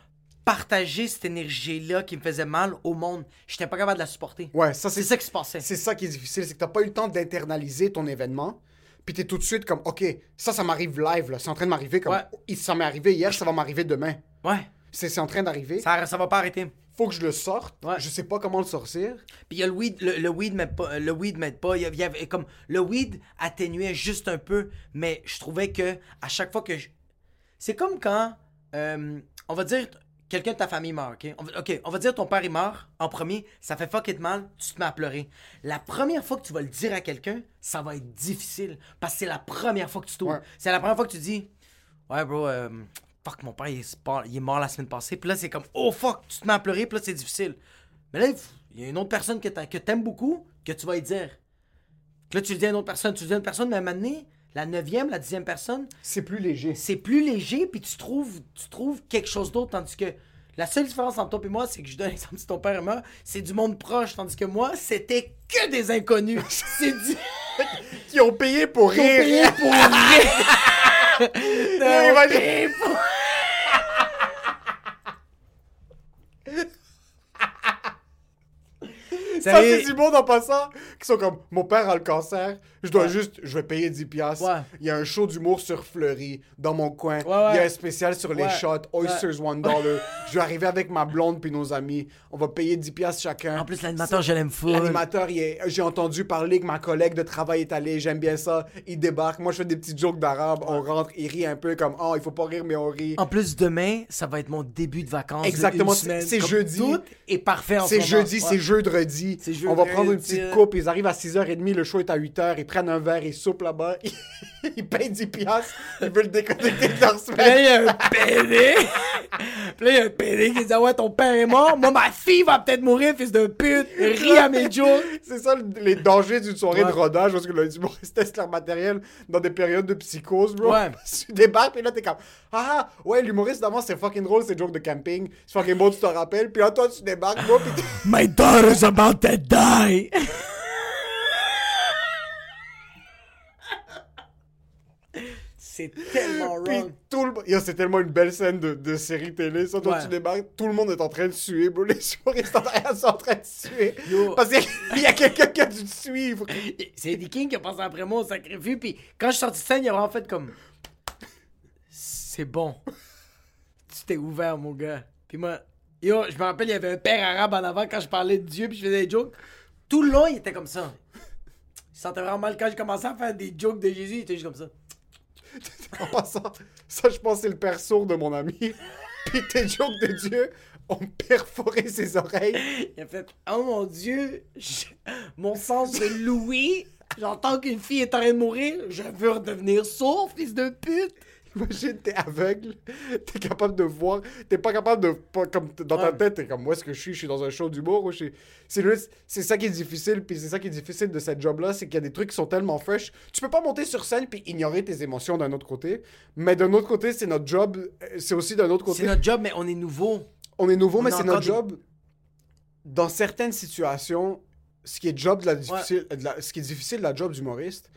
partager cette énergie-là qui me faisait mal au monde. J'étais pas capable de la supporter. Ouais, ça C'est ça qui se passait. C'est ça qui est difficile, c'est que t'as pas eu le temps d'internaliser ton événement. Puis t'es tout de suite comme, OK, ça, ça m'arrive live, là. C'est en train de m'arriver comme, Ouais. ça m'est arrivé hier, ça va m'arriver demain. Ouais, C'est c'est en train d'arriver. ça, ça va pas arrêter. Faut que je le sorte. Ouais. Je sais pas comment le sortir. Puis il y a le weed, le, le weed m'aide pas, le weed m'aide pas. Il y avait- comme le weed atténuait juste un peu, mais je trouvais que à chaque fois que je... c'est comme quand euh, on va dire quelqu'un de ta famille meurt, ok? On va, ok, on va dire ton père est mort en premier, ça fait fuck it mal, tu te mets à pleurer. La première fois que tu vas le dire à quelqu'un, ça va être difficile parce que c'est la première fois que tu t'ouvres. Ouais. C'est la première fois que tu dis ouais bro. euh, Fuck, mon père, il est, pas- il est mort la semaine passée. Puis là, c'est comme, oh fuck, tu te mets à pleurer, puis là, c'est difficile. Mais là, il y a une autre personne que t'a- que t'aimes beaucoup, que tu vas y dire. Que là, tu le dis à une autre personne, tu le dis à une personne, mais à un moment donné, la neuvième, la dixième personne, C'est plus léger. c'est plus léger, puis tu trouves, tu trouves quelque chose d'autre, tandis que la seule différence entre toi et moi, c'est que je donne l'exemple si ton père est mort, c'est du monde proche, tandis que moi, c'était que des inconnus. c'est du... Qui ont payé pour ont payé rire. pour ont payé pour- Ça, c'est du monde en passant qui sont comme Mon père a le cancer, je dois juste, je vais payer 10$. piastres. Ouais. Il y a un show d'humour sur Fleury, dans mon coin. Ouais. Il y a un spécial sur les shots, Oysters One Dollar. je vais arriver avec ma blonde puis nos amis. On va payer 10$ piastres chacun. En plus, l'animateur, je l'aime full. L'animateur, est- j'ai entendu parler que ma collègue de travail est allée, j'aime bien ça. Il débarque, moi je fais des petits jokes d'arabe, on rentre, il rit un peu comme Oh, il faut pas rire, mais on rit. En plus, demain, ça va être mon début de vacances. Exactement, c'est- jeudi. Tout est parfait en ce C'est jeudi, c'est jeudi. On va prendre une petite coupe, ils arrivent à 6h30, le show est à 8h, ils prennent un verre, ils soupent là-bas, ils, ils payent 10$, piastres, ils veulent déconnecter de leur Puis là, semaine. il y a un PD. Puis là, il y a un PD qui dit Ah ouais, ton père est mort. Moi, ma fille va peut-être mourir, fils de pute. Ris à mes jokes. C'est ça le- les dangers d'une soirée Ouais. de rodage, parce que les humoristes testent leur matériel dans des périodes de psychose, bro. Ouais. tu débarques, puis là, t'es comme Ah, ouais, l'humoriste d'avant, c'est fucking drôle, c'est joke de camping, c'est fucking beau, tu te rappelles, puis là, toi, tu débarques, bro, t'es- My daughter's about to die. C'est tellement Puis wrong. tout le Yo, c'est tellement une belle scène de, de série télé. Ça, Ouais. tu débarques, tout le monde est en train de suer, bro. Les arrière sont en train de suer. Yo. Parce qu'il y a quelqu'un qui a dû te suivre. C'est Eddie King qui a passé après moi au sacrifice. Puis quand je suis sorti de scène, il a vraiment fait comme. C'est bon. Tu t'es ouvert, mon gars. Puis moi, yo, je me rappelle, il y avait un père arabe en avant quand je parlais de Dieu, puis je faisais des jokes. Tout le long, il était comme ça. Il se sentait vraiment mal quand j'ai commencé à faire des jokes de Jésus, il était juste comme ça. En passant, ça, je pense, c'est le père sourd de mon ami. Puis tes jokes de Dieu ont perforé ses oreilles. Il a fait Oh mon Dieu, je- mon sens de Louis, j'entends qu'une fille est en train de mourir, je veux redevenir sourd, fils de pute. Imagine, t'es aveugle, t'es capable de voir, t'es pas capable de. Pas, comme dans ta tête, t'es comme, où est-ce que je suis? Je suis dans un show d'humour ou je suis. C'est ça qui est difficile, puis c'est ça qui est difficile de cette job-là, c'est qu'il y a des trucs qui sont tellement fresh. Tu peux pas monter sur scène puis ignorer tes émotions d'un autre côté, mais d'un autre côté, c'est notre job, euh, c'est aussi d'un autre côté. C'est notre job, mais on est nouveau. On est nouveau, On mais c'est notre des- job. Dans certaines situations, ce qui est job de la difficile, de la- ce qui est difficile de la job d'humoriste,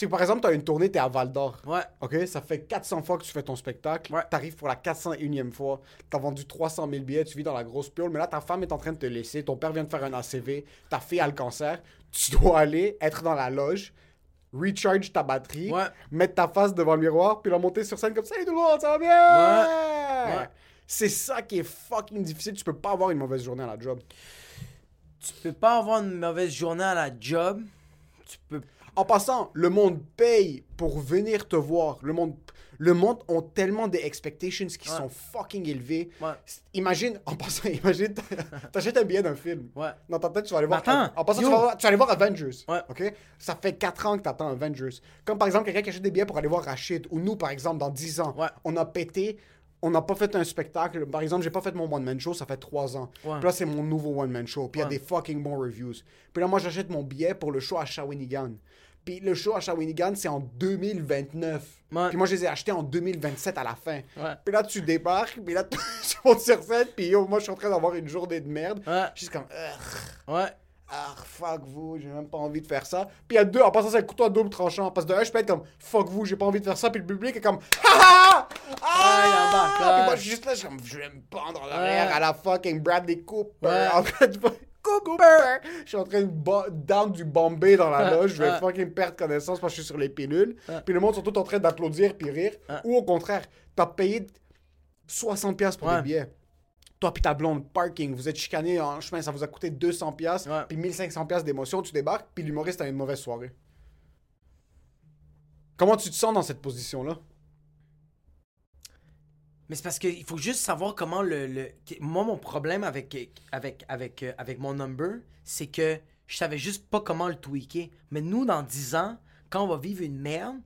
que par exemple, tu as une tournée, tu es à Val d'Or. Ouais. OK? Ça fait 400 fois que tu fais ton spectacle. Ouais. Tu arrives pour la 401e fois. Tu as vendu 300 000 billets. Tu vis dans la grosse piole. Mais là, ta femme est en train de te laisser. Ton père vient de faire un ACV. Ta fille a le cancer. Tu dois aller être dans la loge, recharge ta batterie, Ouais. mettre ta face devant le miroir, puis la monter sur scène comme ça. Salut tout le monde, ça va bien? Ouais. Ouais. C'est ça qui est fucking difficile. Tu peux pas avoir une mauvaise journée à la job. Tu peux pas avoir une mauvaise journée à la job. Tu peux. En passant, le monde paye pour venir te voir. Le monde, Le monde ont tellement des expectations qui sont fucking élevées. Ouais. Imagine, en passant, imagine, t'achètes un billet d'un film. Ouais. Dans ta tête, tu vas aller voir. Attends, en passant, tu vas, voir- tu vas aller voir Avengers. Ouais. OK? Ça fait 4 ans que t'attends Avengers. Comme par exemple, quelqu'un qui achète des billets pour aller voir Rachid. Ou nous, par exemple, dans 10 ans, Ouais. on a pété. On n'a pas fait un spectacle. Par exemple, j'ai pas fait mon one-man show, ça fait 3 ans. Ouais. Puis là, c'est mon nouveau one-man show. Puis il y a des fucking bons reviews. Puis là, moi, j'achète mon billet pour le show à Shawinigan. Puis le show à Shawinigan, c'est en 2029. Ouais. Puis moi, je les ai achetés en 2027 à la fin. Ouais. Puis là, tu débarques, puis là, tu montes sur scène, puis yo, moi, je suis en train d'avoir une journée de merde. Ouais. Je suis comme, Ugh, Ouais. ah, fuck vous, j'ai même pas envie de faire ça. Puis il y a deux, en passant, c'est un couteau à double tranchant. Parce que de un, je peux être comme, fuck vous, j'ai pas envie de faire ça. Puis le public est comme, ha ha! Ah, Ah! ouais. Puis moi, je suis juste là, je suis comme, je vais me pendre en arrière à la fucking Bradley Cooper. En de. Cooper! Je suis en train de down du Bombay dans la Ouais. loge. Je vais Ouais. fucking perdre connaissance parce que je suis sur les pilules. Puis le monde sont tous en train d'applaudir puis rire. Ou au contraire, t'as payé 60$ piastres pour des billets. Toi puis ta blonde, parking, vous êtes chicané en chemin, ça vous a coûté 200$, piastres, Ouais. puis 1500$ piastres d'émotion, tu débarques, puis l'humoriste a une mauvaise soirée. Comment tu te sens dans cette position-là? Mais c'est parce qu'il faut juste savoir comment le, le- Moi, mon problème avec, avec, avec, euh, avec mon number, c'est que je savais juste pas comment le tweaker. Mais nous, dans 10 ans, quand on va vivre une merde,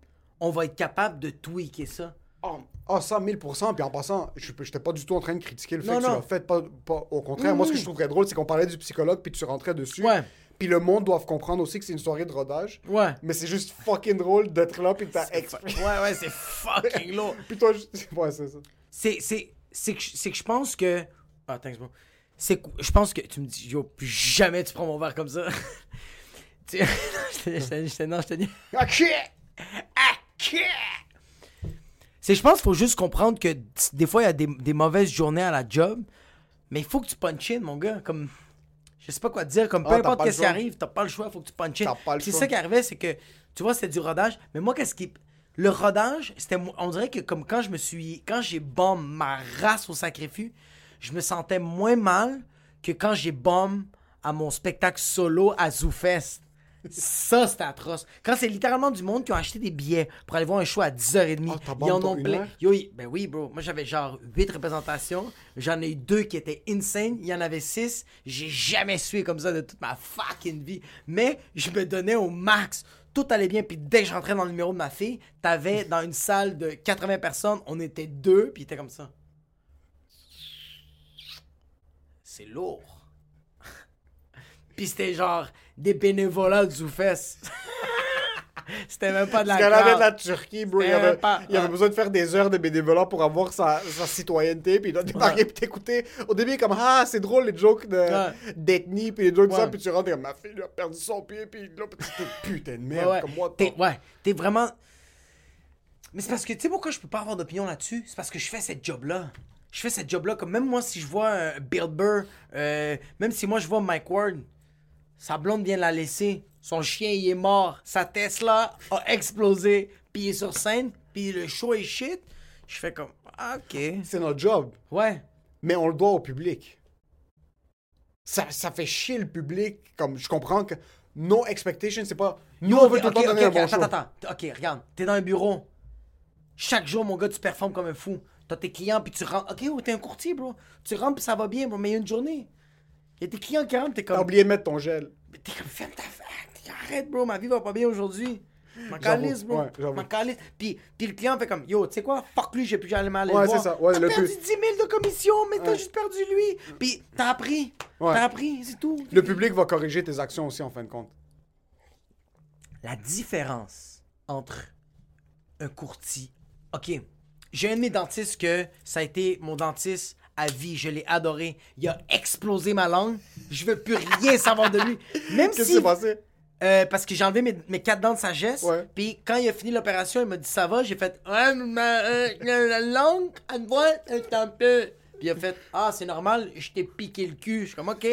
on va être capable de tweaker ça. Oh, oh, ça, 1000%. Puis en passant, je n'étais pas du tout en train de critiquer le fait Non, que tu l'as fait. Pas, pas- au contraire, moi, ce que je trouverais drôle, c'est qu'on parlait du psychologue, puis tu rentrais dessus. Ouais. Puis le monde doit comprendre aussi que c'est une soirée de rodage. Ouais. Mais c'est juste fucking drôle d'être là, puis t'as expliqué. Ouais, ouais, c'est fucking lourd. Puis toi, je- ouais, c'est ça. C'est, c'est, c'est que, je- c'est que je pense que. Ah, thanks, bro. C'est que je pense que tu me dis, yo, plus jamais tu prends mon verre comme ça. tu... je te- je te- non, je te dis. Ok! C'est, je pense qu'il faut juste comprendre que des fois, il y a des, des mauvaises journées à la job, mais il faut que tu punch in, mon gars. Comme, je sais pas quoi te dire, comme peu Ah, importe qu'est-ce qui arrive, t'as pas le choix, faut que tu punch in. T'as pas le C'est ça qui arrivait, c'est que, tu vois, c'était du rodage, mais moi, qu'est-ce qui. Le rodage, c'était. On dirait que comme quand je me suis. Quand j'ai bombe ma race au sacrifice, je me sentais moins mal que quand j'ai bombe à mon spectacle solo à ZooFest. Ça, c'était atroce. Quand c'est littéralement du monde qui ont acheté des billets pour aller voir un show à 10h30. Ah, t'as ils en ont plein. Yo, ben oui, bro. Moi, j'avais genre 8 représentations. J'en ai eu deux qui étaient insane. Il y en avait 6. J'ai jamais sué comme ça de toute ma fucking vie. Mais je me donnais au max. Tout allait bien. Puis dès que j'entrais dans le numéro de ma fille, t'avais dans une salle de 80 personnes, on était deux. Puis il était comme ça. C'est lourd. puis c'était genre des bénévolats du Zoufès. c'était même pas de la Parce qu'elle avait de la Turquie, bro. Il avait, pas- il avait besoin de faire des heures de bénévolat pour avoir sa, sa citoyenneté. Puis il a débarqué, puis t'écouter. Au début, il est comme Ah, c'est drôle les jokes de- d'ethnie, puis les jokes de ça. Puis tu rentres, comme Ma fille lui a perdu son pied, puis là, putain de merde. Comme moi, T'es, ouais, t'es vraiment. Mais c'est parce que, tu sais pourquoi je peux pas avoir d'opinion là-dessus? C'est parce que je fais cette job-là. Je fais cette job-là. Comme même moi, si je vois euh, Bill Burr, euh, même si moi je vois Mike Ward, sa blonde vient de la laisser. Son chien, il est mort. Sa Tesla a explosé. Puis il est sur scène. Puis le show est shit. Je fais comme, ah, ok. C'est notre job. Ouais. mais on le doit au public. Ça, ça fait chier le public. Comme je comprends que no expectation, c'est pas. Nous, on veut tout le temps donner un ok, bon attends, show. attends, attends. Ok, regarde. T'es dans un bureau. Chaque jour, mon gars, tu performes comme un fou. T'as tes clients, puis tu rentres. Ok, oh, t'es un courtier, bro. Tu rentres, puis ça va bien, bro, mais il y a une journée. Il y a tes clients qui rentrent, t'es T'as comme. oublié de mettre ton gel. Mais T'es comme, ferme ta Arrête, bro, ma vie va pas bien aujourd'hui. Ma J'avoue, calisse, bro. ouais, calisse. Puis, puis le client fait comme, yo, tu sais quoi, fuck lui, j'ai plus jamais aller Ouais, le voir. c'est ça, ouais, t'as le perdu plus- 10 000 de commission, mais t'as Ouais. juste perdu lui. Puis, t'as appris. Ouais. T'as appris, c'est tout. Le public va corriger tes actions aussi en fin de compte. la différence entre un courtier. Ok, j'ai un de mes dentistes que ça a été mon dentiste à vie. Je l'ai adoré. Il a explosé ma langue. Je veux plus rien savoir de lui. Même Qu'est-ce qui si. s'est passé? Euh, parce que j'ai enlevé mes, mes quatre dents de sagesse. Ouais. Puis quand il a fini l'opération, il m'a dit ça va? J'ai fait ma, euh, la langue, elle voit un peu. Puis il a fait ah c'est normal, je t'ai piqué le cul. Je suis comme ok,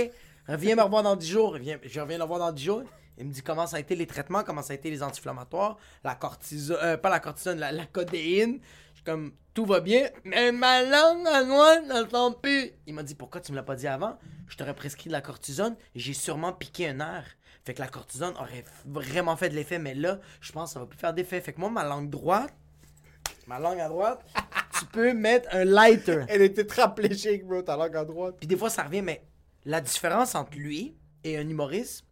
reviens me revoir dans 10 jours. Reviens, je reviens le voir dans 10 jours. Il me dit comment ça a été les traitements, comment ça a été les anti-inflammatoires, la cortisone, euh, pas la cortisone, la, la codéine. Comme tout va bien, mais ma langue à moi, sent plus. Il m'a dit pourquoi tu me l'as pas dit avant? Je t'aurais prescrit de la cortisone, j'ai sûrement piqué un nerf. Fait que la cortisone aurait vraiment fait de l'effet, mais là, je pense que ça va plus faire d'effet. Fait que moi, ma langue droite, ma langue à droite, tu peux mettre un lighter. Elle était traplégique, bro, ta langue à droite. Puis des fois, ça revient, mais la différence entre lui et un humoriste,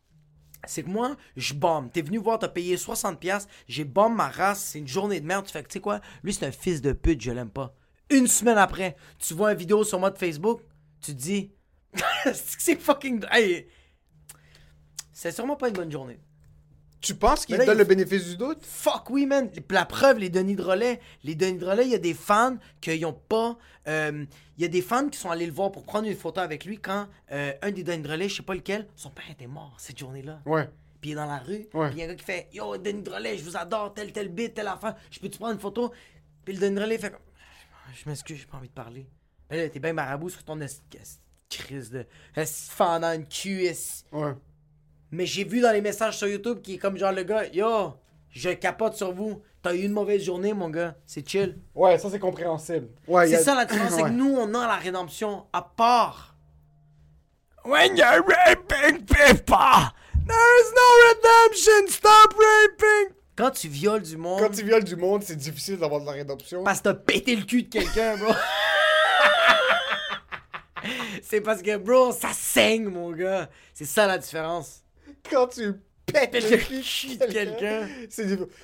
c'est que moi, je bombe. T'es venu voir, t'as payé 60$, j'ai bombe ma race, c'est une journée de merde. Tu fais que, tu sais quoi, lui, c'est un fils de pute, je l'aime pas. Une semaine après, tu vois une vidéo sur moi de Facebook, tu te dis, c'est fucking. Hey, c'est sûrement pas une bonne journée. Tu penses qu'il donne il- le bénéfice du doute? Fuck oui, man. La preuve, les Denis de relais. Les Denis de relais, il y a des fans qui ont pas. euh, Il y a des fans qui sont allés le voir pour prendre une photo avec lui quand euh, un des Denis de relais, je sais pas lequel, son père était mort cette journée-là. Ouais. Puis il est dans la rue. Ouais. Puis il y a un gars qui fait Yo, Denis de relais, je vous adore, tel, tel bit, telle affaire. Je peux-tu prendre une photo? Puis le Denis de relais fait comme, Je m'excuse, j'ai pas envie de parler. Mais là, t'es bien marabout sur ton crise de. Fendant une esti- Ouais. Mais j'ai vu dans les messages sur YouTube qui est comme genre le gars, yo, je capote sur vous. T'as eu une mauvaise journée, mon gars. C'est chill. Ouais, ça c'est compréhensible. Ouais, C'est a- ça la différence, c'est que nous, on a la rédemption à part. When you're raping people, there is no redemption. Stop raping. Quand tu violes du monde, Quand tu violes du monde, c'est difficile d'avoir de la rédemption. parce que t'as pété le cul de quelqu'un, bro. c'est parce que, bro, ça saigne, mon gars. C'est ça la différence. Quand tu pètes Pète le cul de quelqu'un,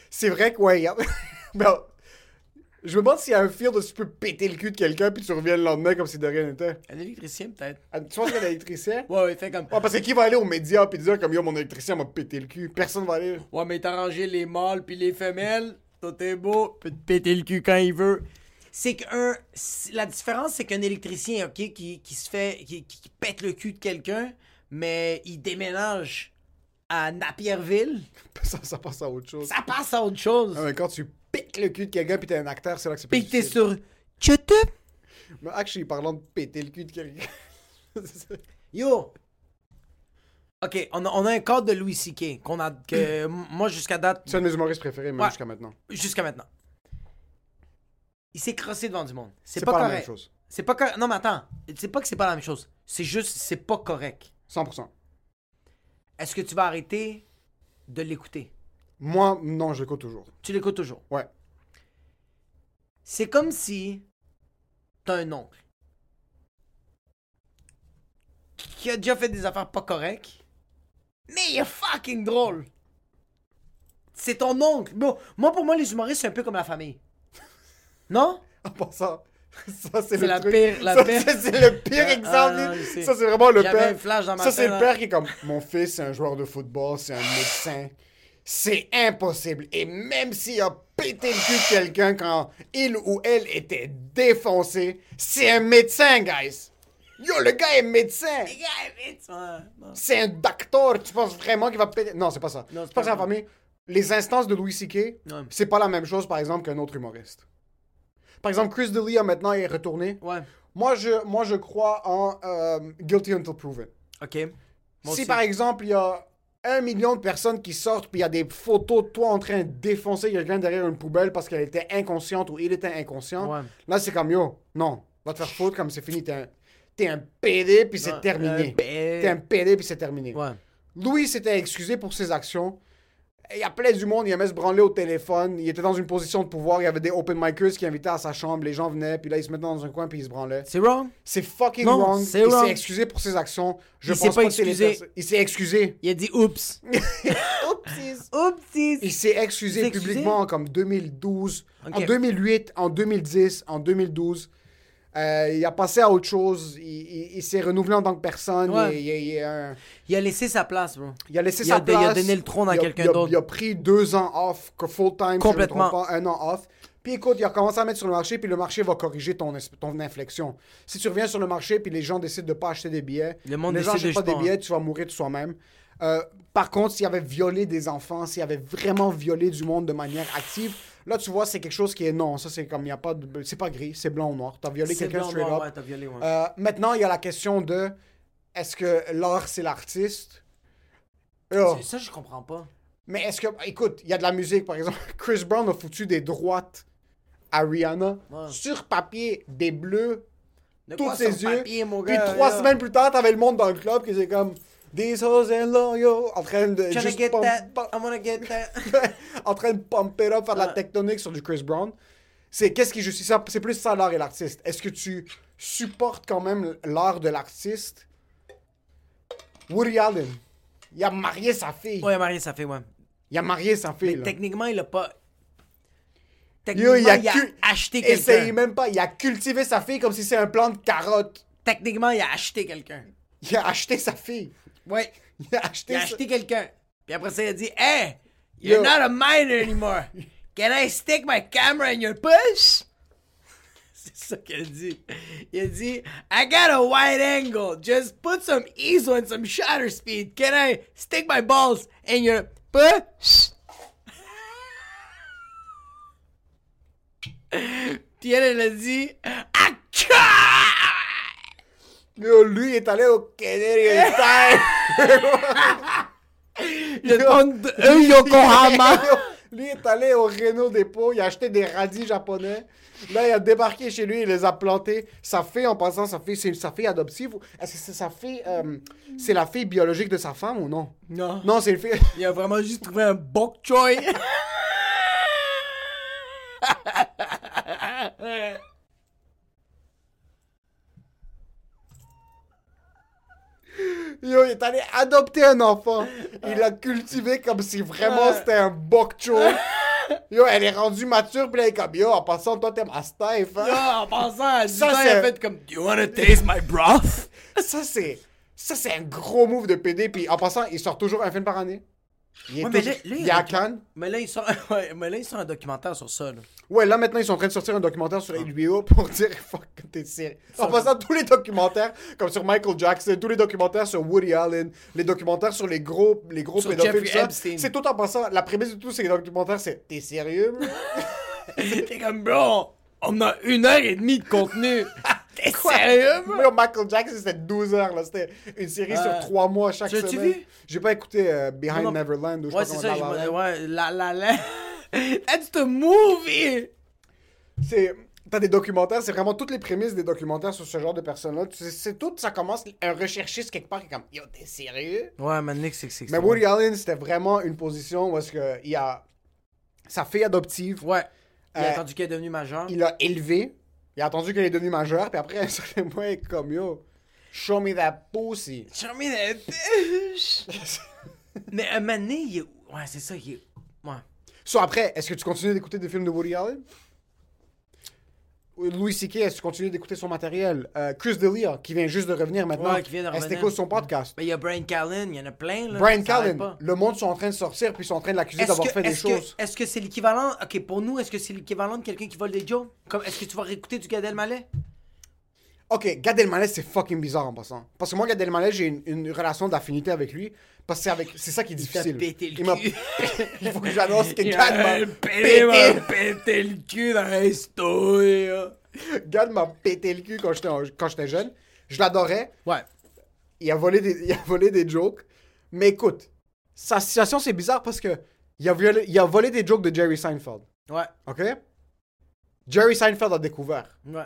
c'est vrai que, ouais, je me demande s'il y a un feel de tu peux péter le cul de quelqu'un puis tu reviens le lendemain comme si de rien n'était. Un électricien, peut-être. Ah, Tu penses qu'il y a un électricien? Ouais, ouais, fait comme. Ouais, parce que qui va aller aux médias puis dire comme yo, mon électricien m'a pété le cul? Personne va aller. Ouais, mais t'as rangé les mâles puis les femelles. Tout est beau. Peut te péter le cul quand il veut. C'est qu'un. La différence, c'est qu'un électricien, ok, qui, qui se fait. Qui- qui pète le cul de quelqu'un, mais il déménage à Napierville, Ça, ça passe à autre chose. ça passe à autre chose. Ah, mais quand tu pètes le cul de quelqu'un puis t'es un acteur, c'est là que c'est plus Puis t'es sur. YouTube? Mais actually, parlant de péter le cul de quelqu'un. Yo! Ok, on a, on a un cadre de Louis C.K. qu'on a. Que, moi, jusqu'à date. c'est un de mes humoristes préférés, même Ouais. jusqu'à maintenant. Jusqu'à maintenant. Il s'est crossé devant du monde. C'est pas, pas, la même chose. C'est pas correct. Non, mais attends. C'est pas que c'est pas la même chose. C'est juste, c'est pas correct. 100%. Est-ce que tu vas arrêter de l'écouter? Moi, non, je l'écoute toujours. Tu l'écoutes toujours? Ouais. C'est comme si t'as un oncle qui a déjà fait des affaires pas correctes, mais il est fucking drôle. C'est ton oncle. Bon, moi, pour moi, les humoristes, c'est un peu comme la famille. Non? En passant, ça c'est le la truc- pire- la ça, pire- c'est- le pire Ah, exemple. ah, ça c'est vraiment le père. un flash dans ma ça c'est le père qui est comme mon fils c'est un joueur de football, c'est un médecin. C'est impossible. Et même s'il a pété le cul de quelqu'un quand il ou elle était défoncé, c'est un médecin, guys. Yo, le gars est médecin. C'est un docteur. Tu penses vraiment qu'il va péter? Non, c'est pas ça. C'est pas pas ça, la famille. Les instances de Louis C.K., c'est pas la même chose, par exemple, qu'un autre humoriste. Par exemple, Chris D'Elia, maintenant, est retourné. Ouais. Moi, je, moi, je crois en euh, Guilty Until Proven. OK. Moi si, aussi. par exemple, il y a un million de personnes qui sortent, puis il y a des photos de toi en train de défoncer quelqu'un derrière une poubelle parce qu'elle était inconsciente ou il était inconscient, Ouais. là, c'est comme, yo, non, va te faire foutre comme c'est fini. T'es un, t'es un PD, puis c'est terminé. T'es un PD, puis c'est terminé. Ouais. Louis s'était excusé pour ses actions. Il y a plein du monde, il aimait se branler au téléphone. Il était dans une position de pouvoir. Il y avait des open micers qui invitaient à sa chambre. Les gens venaient, puis là, il se mettait dans un coin, puis il se branlait. C'est wrong? C'est fucking Non, wrong. c'est il s'est excusé pour ses actions. Je Il pense pas les excusé. Il s'est excusé. Il a dit oups. Oupsies. Oupsies. Il s'est excusé publiquement comme 2012, Ok. en 2008, en 2010, en 2012. Euh, il a passé à autre chose. Il, il- il s'est renouvelé en tant que personne. Ouais. Il, un- a laissé sa place, bro. il a laissé a- sa place. il a donné le trône à quelqu'un d'autre. Il a pris deux ans off, que full-time, Complètement. si je pas, un an off. Puis écoute, il a commencé à mettre sur le marché, puis le marché va corriger ton, ton inflexion. Si tu reviens sur le marché, puis les gens décident de pas acheter des billets, Le monde les gens n'achètent pas des billets, tu vas mourir de soi-même. Euh, par contre, s'il avait violé des enfants, s'il avait vraiment violé du monde de manière active, là, tu vois, c'est quelque chose qui est non. Ça, c'est comme, il y a pas de... C'est pas gris, c'est blanc ou noir. T'as violé quelqu'un straight up. ouais, t'as violé, ouais. Euh, maintenant, il y a la question de est-ce que l'art, c'est l'artiste? Oh. Ça, je comprends pas. Mais est-ce que, écoute, il y a de la musique, par exemple. Chris Brown a foutu des droites à Rihanna. Ouais. Sur papier, des bleus, De tous ses yeux. papier, mon Puis trois là? semaines plus tard, t'avais le monde dans le club qui était comme These hoes and loyal, en train de juste get pump- that. pump- I wanna get that. en train de pumper up, faire de la tectonique sur du Chris Brown. C'est qu'est-ce qui justifie ça? C'est plus ça l'art et l'artiste. Est-ce que tu supportes quand même l'art de l'artiste? Woody Allen, il a marié sa fille. Ouais, Marie, ça fait, ouais. Il a marié sa fille. Mais là. techniquement, il a pas. Techniquement, Yo, il a, il a cu- acheté quelqu'un. même pas. Il a cultivé sa fille comme si c'est un plant de carotte. Techniquement, il a acheté quelqu'un. Il a acheté sa fille. Ouais. Il a acheté, Il a sa- acheté quelqu'un. Puis après ça, il a dit Hey, you're Yo. not a minor anymore. Can I stick my camera in your push? C'est ça qu'il a dit. Il a dit I got a wide angle. Just put some ISO and some shutter speed. Can I stick my balls in your push? Puis elle, elle a dit! Yo, lui est allé au Canadian Tire. Le pont de euh, Yokohama. lui est allé au Renault Dépôt. Il a acheté des radis japonais. Là, il a débarqué chez lui. Il les a plantés. Sa fille, en passant, sa fille, c'est sa fille adoptive. Est-ce que c'est sa fille. euh, c'est la fille biologique de sa femme ou non? Non. Non, c'est une fille. Il a vraiment juste trouvé un bok choy. Yo, il est allé adopter un enfant. Il l'a cultivé comme si vraiment c'était un bok choy. Yo, elle est rendue mature, puis là, elle est comme, yo, en passant, toi, t'es ma Steph, hein? Là, en passant 10 Ça, c'est- fait comme Do you wanna taste my broth? Ça, c'est. Ça, c'est un gros move de PD. Puis en passant, il sort toujours un film par année. Il Ouais, mais là- il est à Cannes. Mais là, ils sont, ouais, mais là, ils sont un documentaire sur ça. Là. Ouais, là maintenant, ils sont en train de sortir un documentaire sur HBO pour dire fuck t'es sérieux. En passant, tous les documentaires, comme sur Michael Jackson, tous les documentaires sur Woody Allen, les documentaires sur les gros, les gros Sur pédophiles, c'est tout en passant. La prémisse de tous ces documentaires, c'est t'es sérieux? T'es comme, bro, on a une heure et demie de contenu. T'es sérieux, bro? Moi, Michael Jackson, c'était 12 heures, là. C'était une série sur 3 mois chaque Tu semaine. vu? J'ai pas écouté euh, Behind Non, non. Neverland ou je Ouais, sais c'est pas ça. La La ouais, la la la. That's the movie! c'est t'as des documentaires c'est vraiment toutes les prémices des documentaires sur ce genre de personnes là c'est c'est tout ça commence un recherchiste quelque part qui est comme yo t'es sérieux? Ouais, man, Nick, c'est que c'est. mais Woody Allen c'était vraiment une position où est-ce que il a sa fille adoptive Ouais. Il a Euh, attendu qu'elle est devenue majeure. il l'a élevée il a attendu qu'elle est devenue majeure puis après un certain moment il est comme yo show me that pussy Show me that bitch! Mais un moment donné, il est. Ouais, c'est ça, il est. Ouais. so après est-ce que tu continues d'écouter des films de Woody Allen? Louis C.K. est-ce que tu continues d'écouter son matériel Euh, Chris D'Elia qui vient juste de revenir maintenant Ouais, qui vient de revenir. son podcast? Mais il y a Brian Callen, il y en a plein, là. Brian Callen, le monde sont en train de sortir puis ils sont en train de l'accuser d'avoir fait des choses. est-ce que c'est l'équivalent. Ok, pour nous, est-ce que c'est l'équivalent de quelqu'un qui vole des? Comme, est-ce que tu vas réécouter du Gad Elmaleh? Ok, Gad Elmaleh c'est fucking bizarre en passant. Parce que moi Gad Elmaleh j'ai une, une relation d'affinité avec lui parce que c'est avec c'est ça qui est difficile. pété le Il m'a- cul. Il faut que j'annonce que Il Gad m'a pété, le cul dans la story. Gad m'a pété le cul quand j'étais en- quand j'étais jeune. Je l'adorais. Ouais. Il a volé des il a volé des jokes. Mais écoute, sa situation c'est bizarre parce que il a, violé- il a volé des jokes de Jerry Seinfeld. Ouais. Ok? Jerry Seinfeld a découvert. Ouais.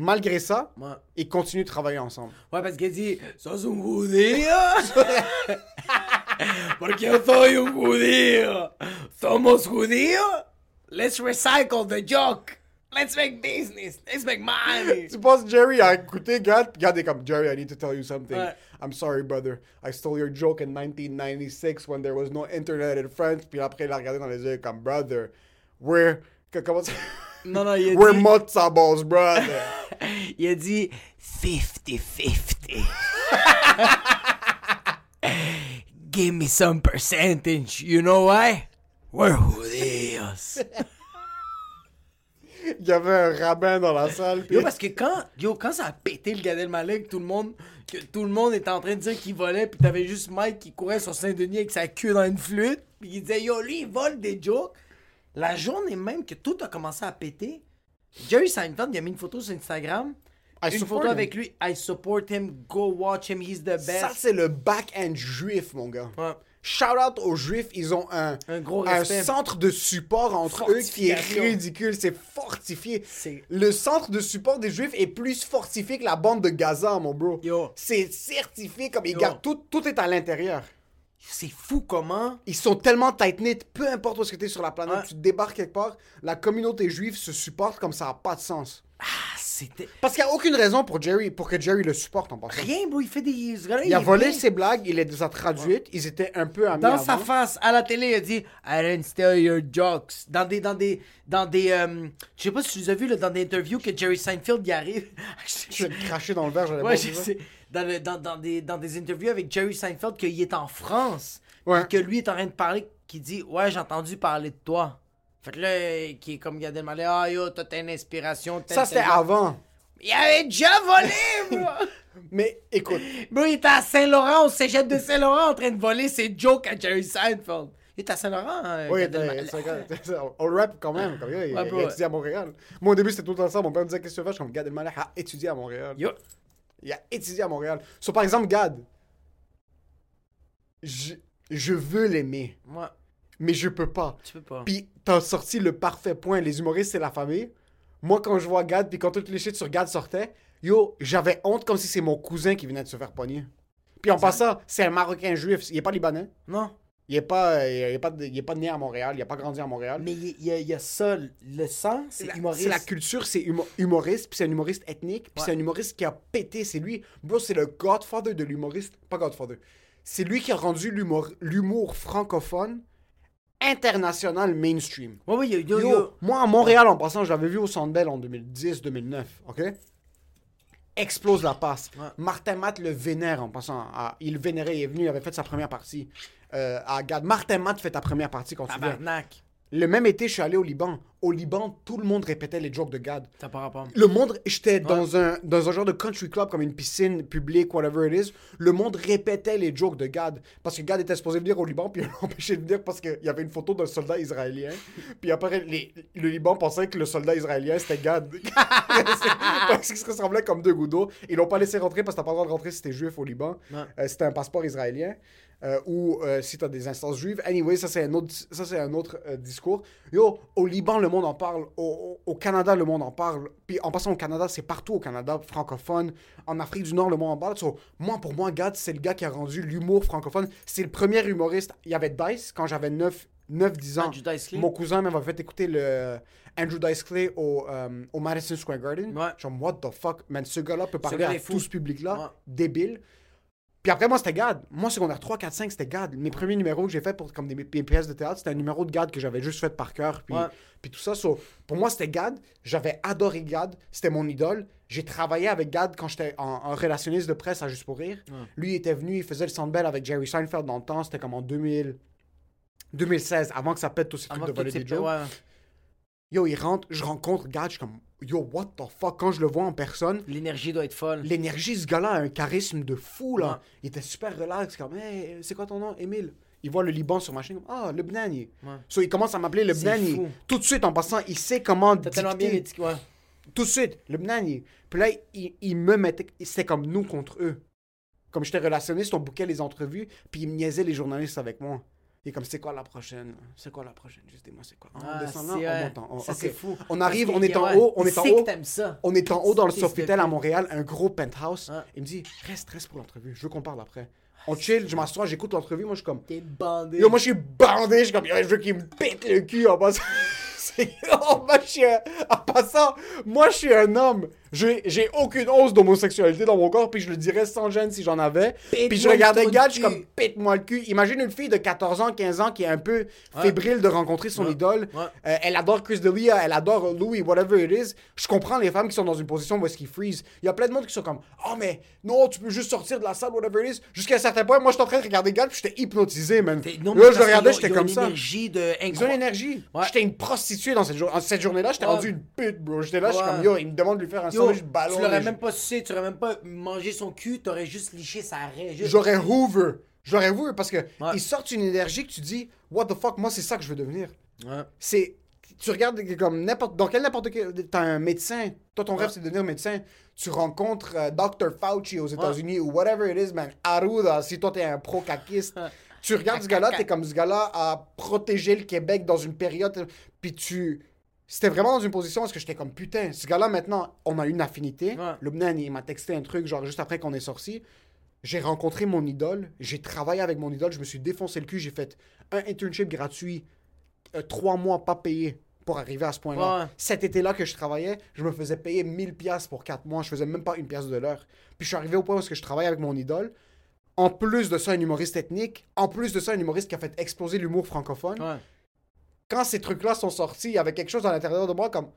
Malgré ça, Ouais. ils continuent de travailler ensemble. Ouais, parce qu'il dit, sos un judío. Porque yo soy un judío. Somos judíos. Let's recycle the joke. Let's make business. Let's make money. Tu penses Jerry a écouté Gad? Gad est comme Jerry, I need to tell you something. Ouais. I'm sorry, brother. I stole your joke in 1996 when there was no internet in France. Puis après, il a regardé dans les yeux comme brother. We're. Comment ça? Non, non, il a We're dit, matzo balls, brother. il a dit 50-50. Give me some percentage. You know why? We're judíos. Il y avait un rabbin dans la salle. Yo, parce que quand, yo, quand ça a pété le Gad Elmaleh, tout le monde, que tout le monde était en train de dire qu'il volait, puis t'avais juste Mike qui courait sur Saint-Denis avec sa queue dans une flûte, puis il disait, yo, lui, il vole des jokes. La journée même que tout a commencé à péter, Jerry Seinfeld, il a mis une photo sur Instagram. I une photo him. avec lui. I support him. Go watch him. He's the best. Ça, c'est le back-end juif, mon gars. Ouais. Shout out aux juifs, ils ont un, Un gros centre de support entre eux qui est ridicule. C'est fortifié. Le centre de support des juifs est plus fortifié que la bande de Gaza, mon bro. C'est certifié comme ils gardent tout, tout est à l'intérieur. C'est fou comment. Ils sont tellement tight-knit, peu importe où que t'es sur la planète, Ouais. tu débarques quelque part, la communauté juive se supporte comme ça n'a pas de sens. Ah, c'était. Parce qu'il n'y a aucune raison pour, Jerry, pour que Jerry le supporte en passant. Rien, bro, il fait des. gars-là, Il a volé ses blagues, il les a traduites, ils étaient un peu amis Dans avant. sa face, à la télé, il a dit I didn't steal your jokes. Dans des. Dans des. Dans des. euh, je sais pas si tu les as vus, là, dans des interviews que Jerry Seinfeld y arrive. Je vais te cracher dans le verre, j'allais Ouais, pas Dans, le- dans, dans des, dans des interviews avec Jerry Seinfeld, qu'il est en France. Ouais. Que lui est en train de parler, qui dit Ouais, j'ai entendu parler de toi. Fait que là, qui est comme Gad Elmaleh, ah yo, toi t'as une inspiration. Ça, c'était avant. Il avait déjà volé, bro! Mais écoute, bro, il était à Saint-Laurent, au cégep de Saint-Laurent, en train de voler ses jokes à Jerry Seinfeld. Il était à Saint-Laurent, hein, oui, c'est- on le rap quand même. Comme, il, Ouais, il a étudié à Montréal. Moi, au début, c'était tout le temps ça. Mon père me disait Qu'est-ce que tu fais Je suis comme Gad Elmaleh a étudié à Montréal. Yo. Il a étudié à Montréal. So, par exemple, Gad, je, je veux l'aimer, Moi, mais je peux pas. tu peux pas. Puis t'as sorti le parfait point. Les humoristes, c'est la famille. Moi, quand je vois Gad, puis quand toutes les shit sur Gad sortaient, yo, j'avais honte comme si c'est mon cousin qui venait de se faire pogner. Puis en passant, c'est un Marocain juif. Il est pas libanais. Non. Il est pas, il est pas, il est pas né à Montréal. Il a pas grandi à Montréal. Mais il y, a- il y a ça, le sang, c'est humoriste. c'est la culture, c'est humo- humoriste, puis c'est un humoriste ethnique, puis Ouais. c'est un humoriste qui a pété. C'est lui, bro, c'est le godfather de l'humoriste. Pas godfather. C'est lui qui a rendu l'humour, francophone international mainstream. Ouais, ouais, yo, yo, Yo, moi, à Montréal, en passant, je l'avais vu au Centre Bell en 2010-2009, OK? Explose la passe. Ouais. Martin Matt le vénère en passant. à- il vénérait, il est venu, il avait fait sa première partie euh, à Gad. Martin Matt fait ta première partie quand tu viens. Tabarnak. Le même été, je suis allé au Liban. Au Liban, tout le monde répétait les jokes de Gad. T'as pas rapport. Le monde, j'étais dans, un, dans un genre de country club, comme une piscine publique, whatever it is. Le monde répétait les jokes de Gad. Parce que Gad était supposé venir au Liban, puis il l'a empêché de venir parce qu'il y avait une photo d'un soldat israélien. Puis après, les- le Liban pensait que le soldat israélien, c'était Gad. parce qu'il se ressemblait comme deux gouttes d'eau. Ils l'ont pas laissé rentrer parce que t'as pas le droit de rentrer si t'es juif au Liban. Euh, c'était un passeport israélien. Euh, ou euh, si t'as des instances juives. Anyway, ça c'est un autre, ça, c'est un autre euh, discours. Yo, au Liban, le monde en parle. Au, Canada, le monde en parle. Puis en passant au Canada, c'est partout au Canada, francophone. En Afrique du Nord, le monde en parle. So, moi, pour moi, Gad, c'est le gars qui a rendu l'humour francophone. C'est le premier humoriste. Il y avait Dice quand j'avais 9, 9-10 ans. Andrew Dice Clay. Mon cousin m'avait fait écouter le Andrew Dice Clay au, euh, au Madison Square Garden. Ouais. Genre, what the fuck, man, ce gars-là peut parler gars à fou. tout ce public-là. Ouais. Débile. Puis après, moi, c'était Gad. Moi, secondaire 3, 4, 5, c'était Gad. Mes premiers numéros que j'ai fait pour comme des, des pièces de théâtre, c'était un numéro de Gad que j'avais juste fait par cœur. Puis, Ouais. puis tout ça. So, pour moi, c'était Gad. J'avais adoré Gad. C'était mon idole. J'ai travaillé avec Gad quand j'étais en, en relationniste de presse à Juste pour Rire. Lui, il était venu, il faisait le Sandbell avec Jerry Seinfeld dans le temps. C'était comme en 2000, 2016, avant que ça pète tous ces trucs de voler des jokes. Yo, il rentre, je rencontre Gad, je suis comme, yo, what the fuck? Quand je le vois en personne, L'énergie doit être folle. l'énergie, ce gars-là a un charisme de fou, là. Ouais. Il était super relax, comme, hey, c'est quoi ton nom, Émile? Il voit le Liban sur ma chaîne, comme, ah, le Bnani. Ouais. So, il commence à m'appeler le Bnani. Tout de suite, en passant, il sait comment T'as tellement bien dit ouais. Tout de suite, le Bnani. Puis là, il, il me mettait, c'était comme nous contre eux. Comme j'étais relationniste, on bouquait les entrevues, puis il me niaisait les journalistes avec moi. Est comme, c'est quoi la prochaine? C'est quoi la prochaine? Juste dis-moi, c'est quoi? Ah, on descend là, on en haut. Ça, Ok. c'est fou. On arrive, on est en haut, on est en haut. ça. On est en haut dans le Sofitel à Montréal, un gros penthouse. Ouais. Il me dit, reste, reste pour l'entrevue. Je veux qu'on parle après. On chill, je m'assois, j'écoute l'entrevue. Moi, je suis comme, T'es bandé. yo, moi, je suis bandé. Je suis comme, je veux qu'il me pète le cul en passant. Oh, moi, je suis un- En passant, moi, je suis un homme. J'ai j'ai aucune hausse d'homosexualité dans mon corps, puis je le dirais sans gêne si j'en avais. Puis je regardais Gad, je suis comme, pète-moi le cul. Imagine une fille de 14 ans, 15 ans qui est un peu fébrile de rencontrer son Ouais. idole. Ouais. Euh, elle adore Chris D'Elia, elle adore Louis, whatever it is. Je comprends les femmes qui sont dans une position où est-ce qu'ils freeze. Il y a plein de monde qui sont comme, oh, mais non, tu peux juste sortir de la salle, whatever it is. Jusqu'à un certain point, moi, je suis en train de regarder Gad, puis j'étais hypnotisé, man. Non, Là, je le regardais, j'étais comme ça. énergie de Ils ont une énergie. J'étais une prostituée dans cette, jour- cette journée-là. J'étais rendu une pute, bro. J'étais là, je suis comme, yo, il me demande de lui faire un Yo, sandwich ballon. tu l'aurais même pas sucé, tu aurais même pas mangé son cul, t'aurais juste liché sa raie. juste- J'aurais Hoover. J'aurais Hoover parce que Ouais. ils sortent une énergie que tu dis, what the fuck, moi, c'est ça que je veux devenir. Ouais. c'est tu regardes comme n'importe dans quel n'importe quel t'as un médecin toi ton rêve c'est de devenir médecin tu rencontres euh, Dr Fauci aux États-Unis ou whatever it is man Arruda si toi t'es un pro caquiste tu regardes ce gars-là t'es comme ce gars-là a protégé le Québec dans une période puis tu c'était vraiment dans une position où est-ce que j'étais comme putain ce gars-là maintenant on a une affinité Ouais. Lubnan il m'a texté un truc genre juste après qu'on est sorti j'ai rencontré mon idole, j'ai travaillé avec mon idole, je me suis défoncé le cul, j'ai fait un internship gratuit, euh, trois mois pas payé pour arriver à ce point-là. Ouais. Cet été-là que je travaillais, je me faisais payer 1000 pièces pour quatre mois, je faisais même pas une pièce de l'heure. Puis je suis arrivé au point où est-ce que je travaille avec mon idole. En plus de ça, un humoriste ethnique. En plus de ça, un humoriste qui a fait exploser l'humour francophone. Ouais. Quand ces trucs-là sont sortis, il y avait quelque chose à l'intérieur de moi comme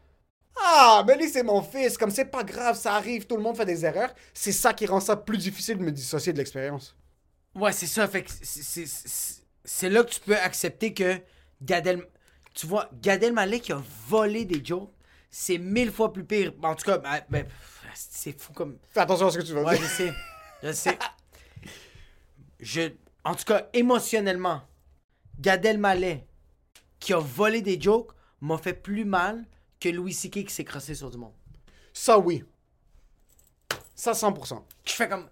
Ah, mais lui, c'est mon fils. Comme c'est pas grave, ça arrive, tout le monde fait des erreurs. C'est ça qui rend ça plus difficile de me dissocier de l'expérience. Ouais, c'est ça. Fait que c'est- là que tu peux accepter que Gad El... Tu vois, Gad Elmaleh qui a volé des jokes, c'est mille fois plus pire. En tout cas, ben, ben, c'est fou comme... Fais attention à ce que tu vas Ouais, je dire. sais. Je sais. Je... En tout cas, émotionnellement, Gad Elmaleh qui a volé des jokes m'a fait plus mal que Louis C.K. qui s'est crossé sur du monde. Ça, oui. Ça, 100%. Je fais comme...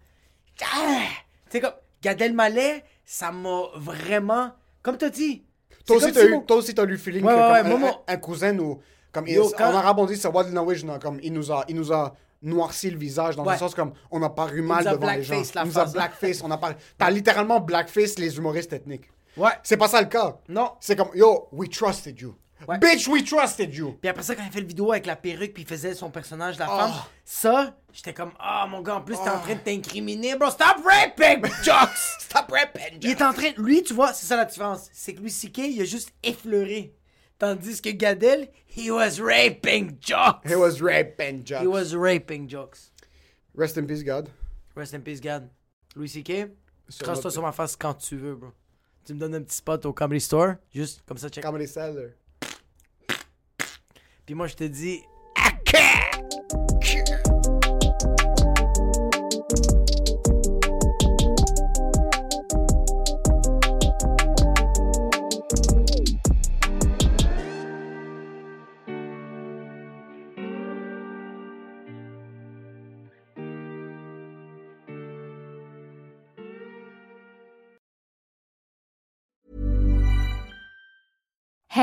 Ah! Tu sais, comme... Gad Elmaleh, ça m'a vraiment... Comme t'as dit... Toi aussi, t'as si eu, mon- toi aussi, t'as eu le feeling Ouais, que ouais, comme ouais, un, moi, mon- un- cousin ou comme il- quand- on dit ça Wad Nawish, non, comme il nous a il nous a noirci le visage dans un sens comme on a paru mal a devant les gens. il nous a face. blackface, on a pas t'as littéralement blackface les humoristes ethniques. Ouais. C'est pas ça le cas. Non. C'est comme yo, we trusted you. Ouais. Bitch, we trusted you. Puis après ça, quand il fait le vidéo avec la perruque, puis il faisait son personnage, la Oh. femme, ça, j'étais comme, ah, mon gars, en plus, t'es en train de t'incriminer, bro. Stop rapping, jokes! Stop rapping, Il est en train, lui, tu vois, c'est ça la différence. C'est que lui, CK, il a juste effleuré. Tandis que Gadel, he was raping jokes. He was raping jokes. He was raping jokes. Rest in peace, God. Rest in peace, Gad. Louis C.K., crasse-toi sur ma face quand tu veux, bro. Tu me donnes un petit spot au Comedy Store, juste comme ça, check. Comedy Cellar. Puis moi, je te dis,